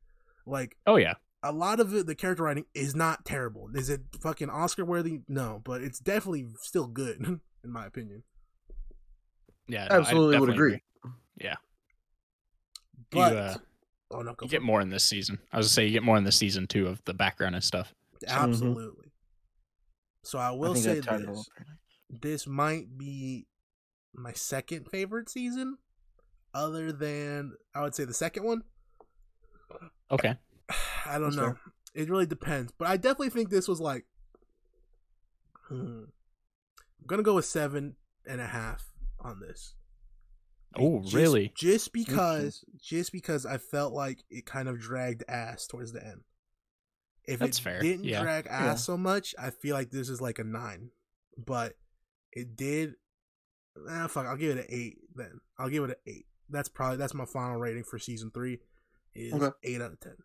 like Oh yeah. A lot of it, the character writing is not terrible. Is it fucking Oscar worthy? No, but it's definitely still good, in my opinion. Yeah. no, I Absolutely would definitely agree. Yeah, But uh, oh no, go You get it. more in this season. I was gonna say you get more in the season two of the background and stuff. absolutely. So I will I say that tied it all this: up. this might be my second favorite season, other than I would say the second one. Okay. I don't That's know. fair. It really depends, but I definitely think this was like. Hmm, I'm gonna go with seven and a half on this. Oh, Just- really? Just because, just because I felt like it kind of dragged ass towards the end. If That's it fair, didn't yeah. drag ass Yeah. so much, I feel like this is like a nine. But it did. Ah, fuck. I'll give it an eight. Then I'll give it an eight. That's probably that's my final rating for season three. Is Okay. eight out of ten.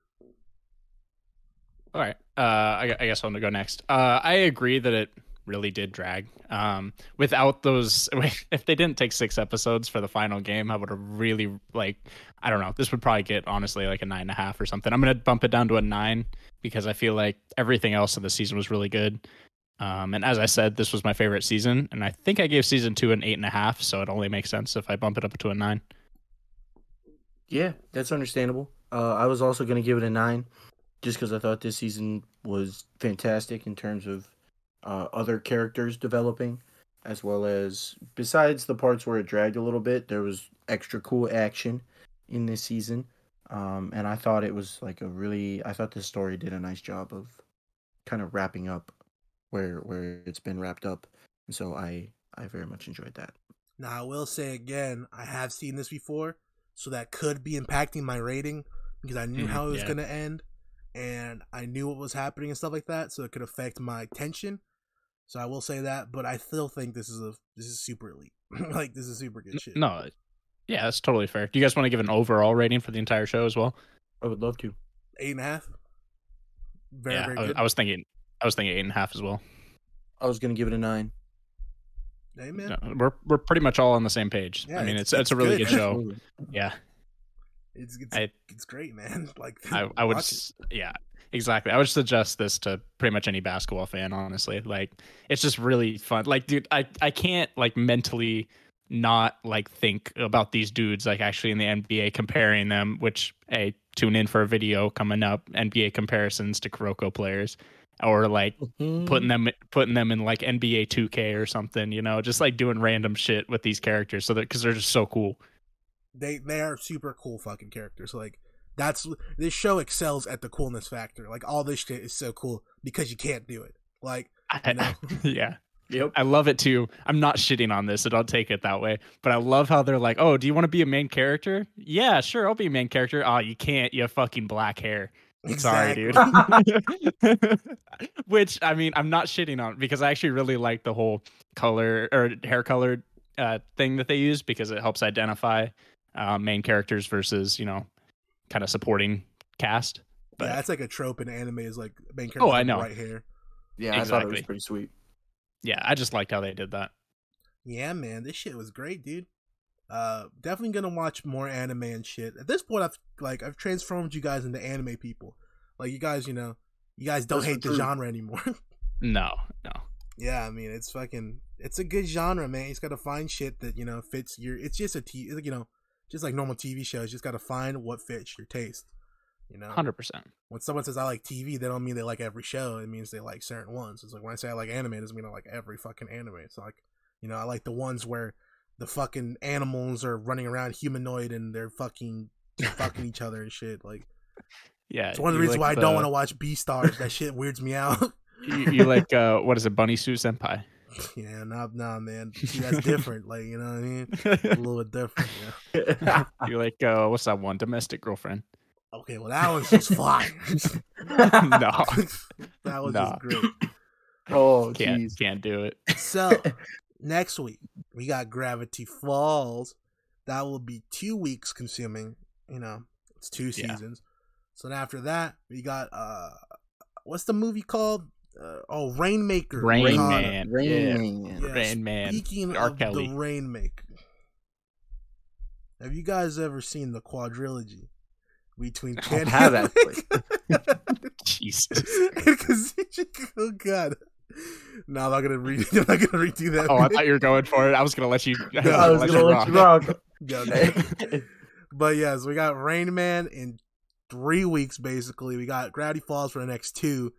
All right. Uh, I, I guess I'm gonna go next. Uh, I agree that it really did drag. Um, without those, if they didn't take six episodes for the final game, I would have really like. I don't know. This would probably get honestly like a nine and a half or something. I'm gonna bump it down to a nine because I feel like everything else in the season was really good. Um, and as I said, this was my favorite season, and I think I gave season two an eight and a half, so it only makes sense if I bump it up to a nine. Yeah, that's understandable. Uh, I was also going to give it a nine, just because I thought this season was fantastic in terms of uh, other characters developing, as well as besides the parts where it dragged a little bit, there was extra cool action in this season. Um, and I thought it was like a really, I thought this story did a nice job of kind of wrapping up where where it's been wrapped up, and so I I very much enjoyed that. Now I will say again, I have seen this before, so that could be impacting my rating because I knew Mhm, how it was yeah. gonna end, and I knew what was happening and stuff like that, so it could affect my tension. So I will say that, but I still think this is a this is super elite. like this is super good shit. No, uh, yeah, that's totally fair. Do you guys want to give an overall rating for the entire show as well? I would love to. eight and a half. Very yeah, very I, was- good. I was thinking, I was thinking eight and a half as well. I was going to give it a nine. Amen. No, we're we're pretty much all on the same page. Yeah, I mean, it's- it's it's, a really good. good, show. Yeah, it's it's, I- it's great, man. Like I I would it. yeah exactly. I would suggest this to pretty much any basketball fan. Honestly, like it's just really fun. Like, dude, I I can't like mentally not like think about these dudes like actually in the NBA comparing them, which hey, tune in for a video coming up, NBA comparisons to Kuroko players. Or like Mm-hmm. putting them putting them in like NBA 2K or something, you know, just like doing random shit with these characters so that because they're just so cool. They they are super cool fucking characters. Like that's this show excels at the coolness factor. Like all this shit is so cool because you can't do it. Like I, know? yeah. Yep. I love it too. I'm not shitting on this, so don't take it that way. But I love how they're like, "Oh, do you want to be a main character? Yeah, sure, I'll be a main character. Oh, you can't. You have fucking black hair. Sorry, dude. Which I mean, I'm not shitting on because I actually really like the whole color or hair colored uh, thing that they use because it helps identify uh, main characters versus you know, kind of supporting cast. But yeah, that's like a trope in anime is like main character Oh, I know. white hair. Yeah, I thought it was Exactly. pretty sweet. yeah, I just liked how they did that. Yeah, man, this shit was great, dude. Uh, definitely gonna watch more anime and shit. At this point, I've like I've transformed you guys into anime people. Like you guys, you know, you guys don't That's hate the truth. genre anymore. No, no. yeah, I mean, it's fucking, it's a good genre, man. You just gotta find shit that you know fits your. It's just a t, you know, just like normal TV shows. You just gotta find what fits your taste. You know, Hundred percent. when someone says I like TV, they don't mean they like every show. It means they like certain ones. It's like when I say I like anime, it doesn't mean I like every fucking anime. It's like, you know, I like the ones where the fucking animals are running around humanoid and they're fucking fucking each other and shit. Like Yeah, it's one of the reasons like why I don't want to watch Beastars. That shit weirds me out. you, you like uh what is it bunny suit senpai yeah, nah, nah, man. See, that's different. Like you know what I mean? A little bit different. Yeah. you like uh what's that one domestic girlfriend Okay, well that was just fine. no that was Nah. just great. oh, can't jeez. can't do it So next week we got Gravity Falls. That will be two weeks consuming. You know, it's two Yeah. seasons. So then after that we got uh, what's the movie called? Uh, oh, Rainmaker. Rain Okada. Man. Rain yeah. Man. Yeah, Rain Man. Speaking R. of Kelly. the Rainmaker, have you guys ever seen the quadrilogy between I Ken have, Jesus. Because oh god, no, I'm not gonna read. I'm not gonna redo that. Oh, I thought you were going for it. I was gonna let you. I was No, I was let gonna you let you rock. rock. No, no. But yes, we got Rain Man in three weeks. Basically, we got Gravity Falls for the next two.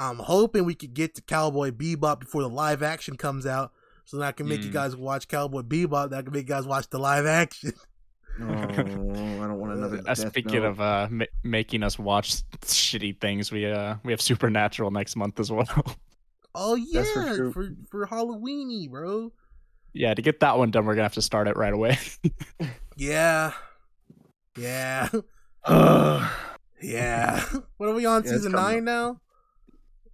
I'm hoping we could get to Cowboy Bebop before the live action comes out, so that I can make you Mm. guys watch Cowboy Bebop. That can make you guys watch the live action. Oh, I don't want another. Uh, Death speaking Note. of uh, ma- making us watch shitty things, we uh we have Supernatural next month as well. Oh yeah, That's for for for, Halloweeny, bro. yeah, to get that one done, we're gonna have to start it right away. Yeah, yeah, yeah. what are we on Yeah, season coming nine now?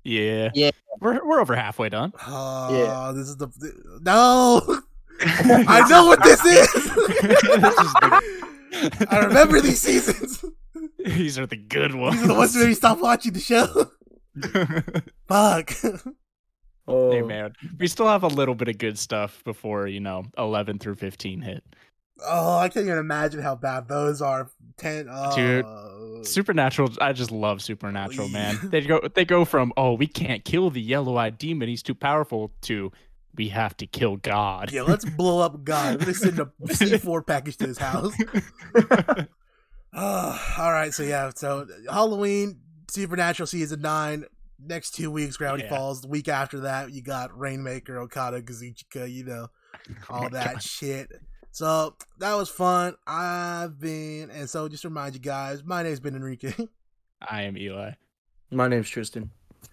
Yeah, Yeah. we're we're over halfway done. Oh, this is the no. I know what this is. This is the- I remember these seasons. These are the good ones. These are the ones that made me stop watching the show. Fuck. oh, hey man, we still have a little bit of good stuff before you know eleven through fifteen hit. Oh, I can't even imagine how bad those are. Ten. Oh. Dude, Supernatural, I just love Supernatural, man. They go they go from oh we can't kill the yellow-eyed demon, he's too powerful, to we have to kill God. Yeah, let's blow up God. Gonna send a C4 package to his house. Oh, all right, so yeah, so Halloween, Supernatural season nine. Next two weeks, Gravity Yeah. Falls. The week after that, you got Rainmaker, Okada, Kazuchika, you know, all Oh that God. shit. So that was fun. I've been, and so just to remind you guys, my name's been Enrique, I am Eli. My name's Tristan.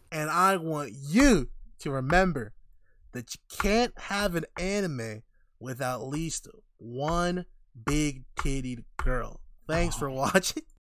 and I want you to remember that you can't have an anime without at least one big titted girl. Thanks for watching.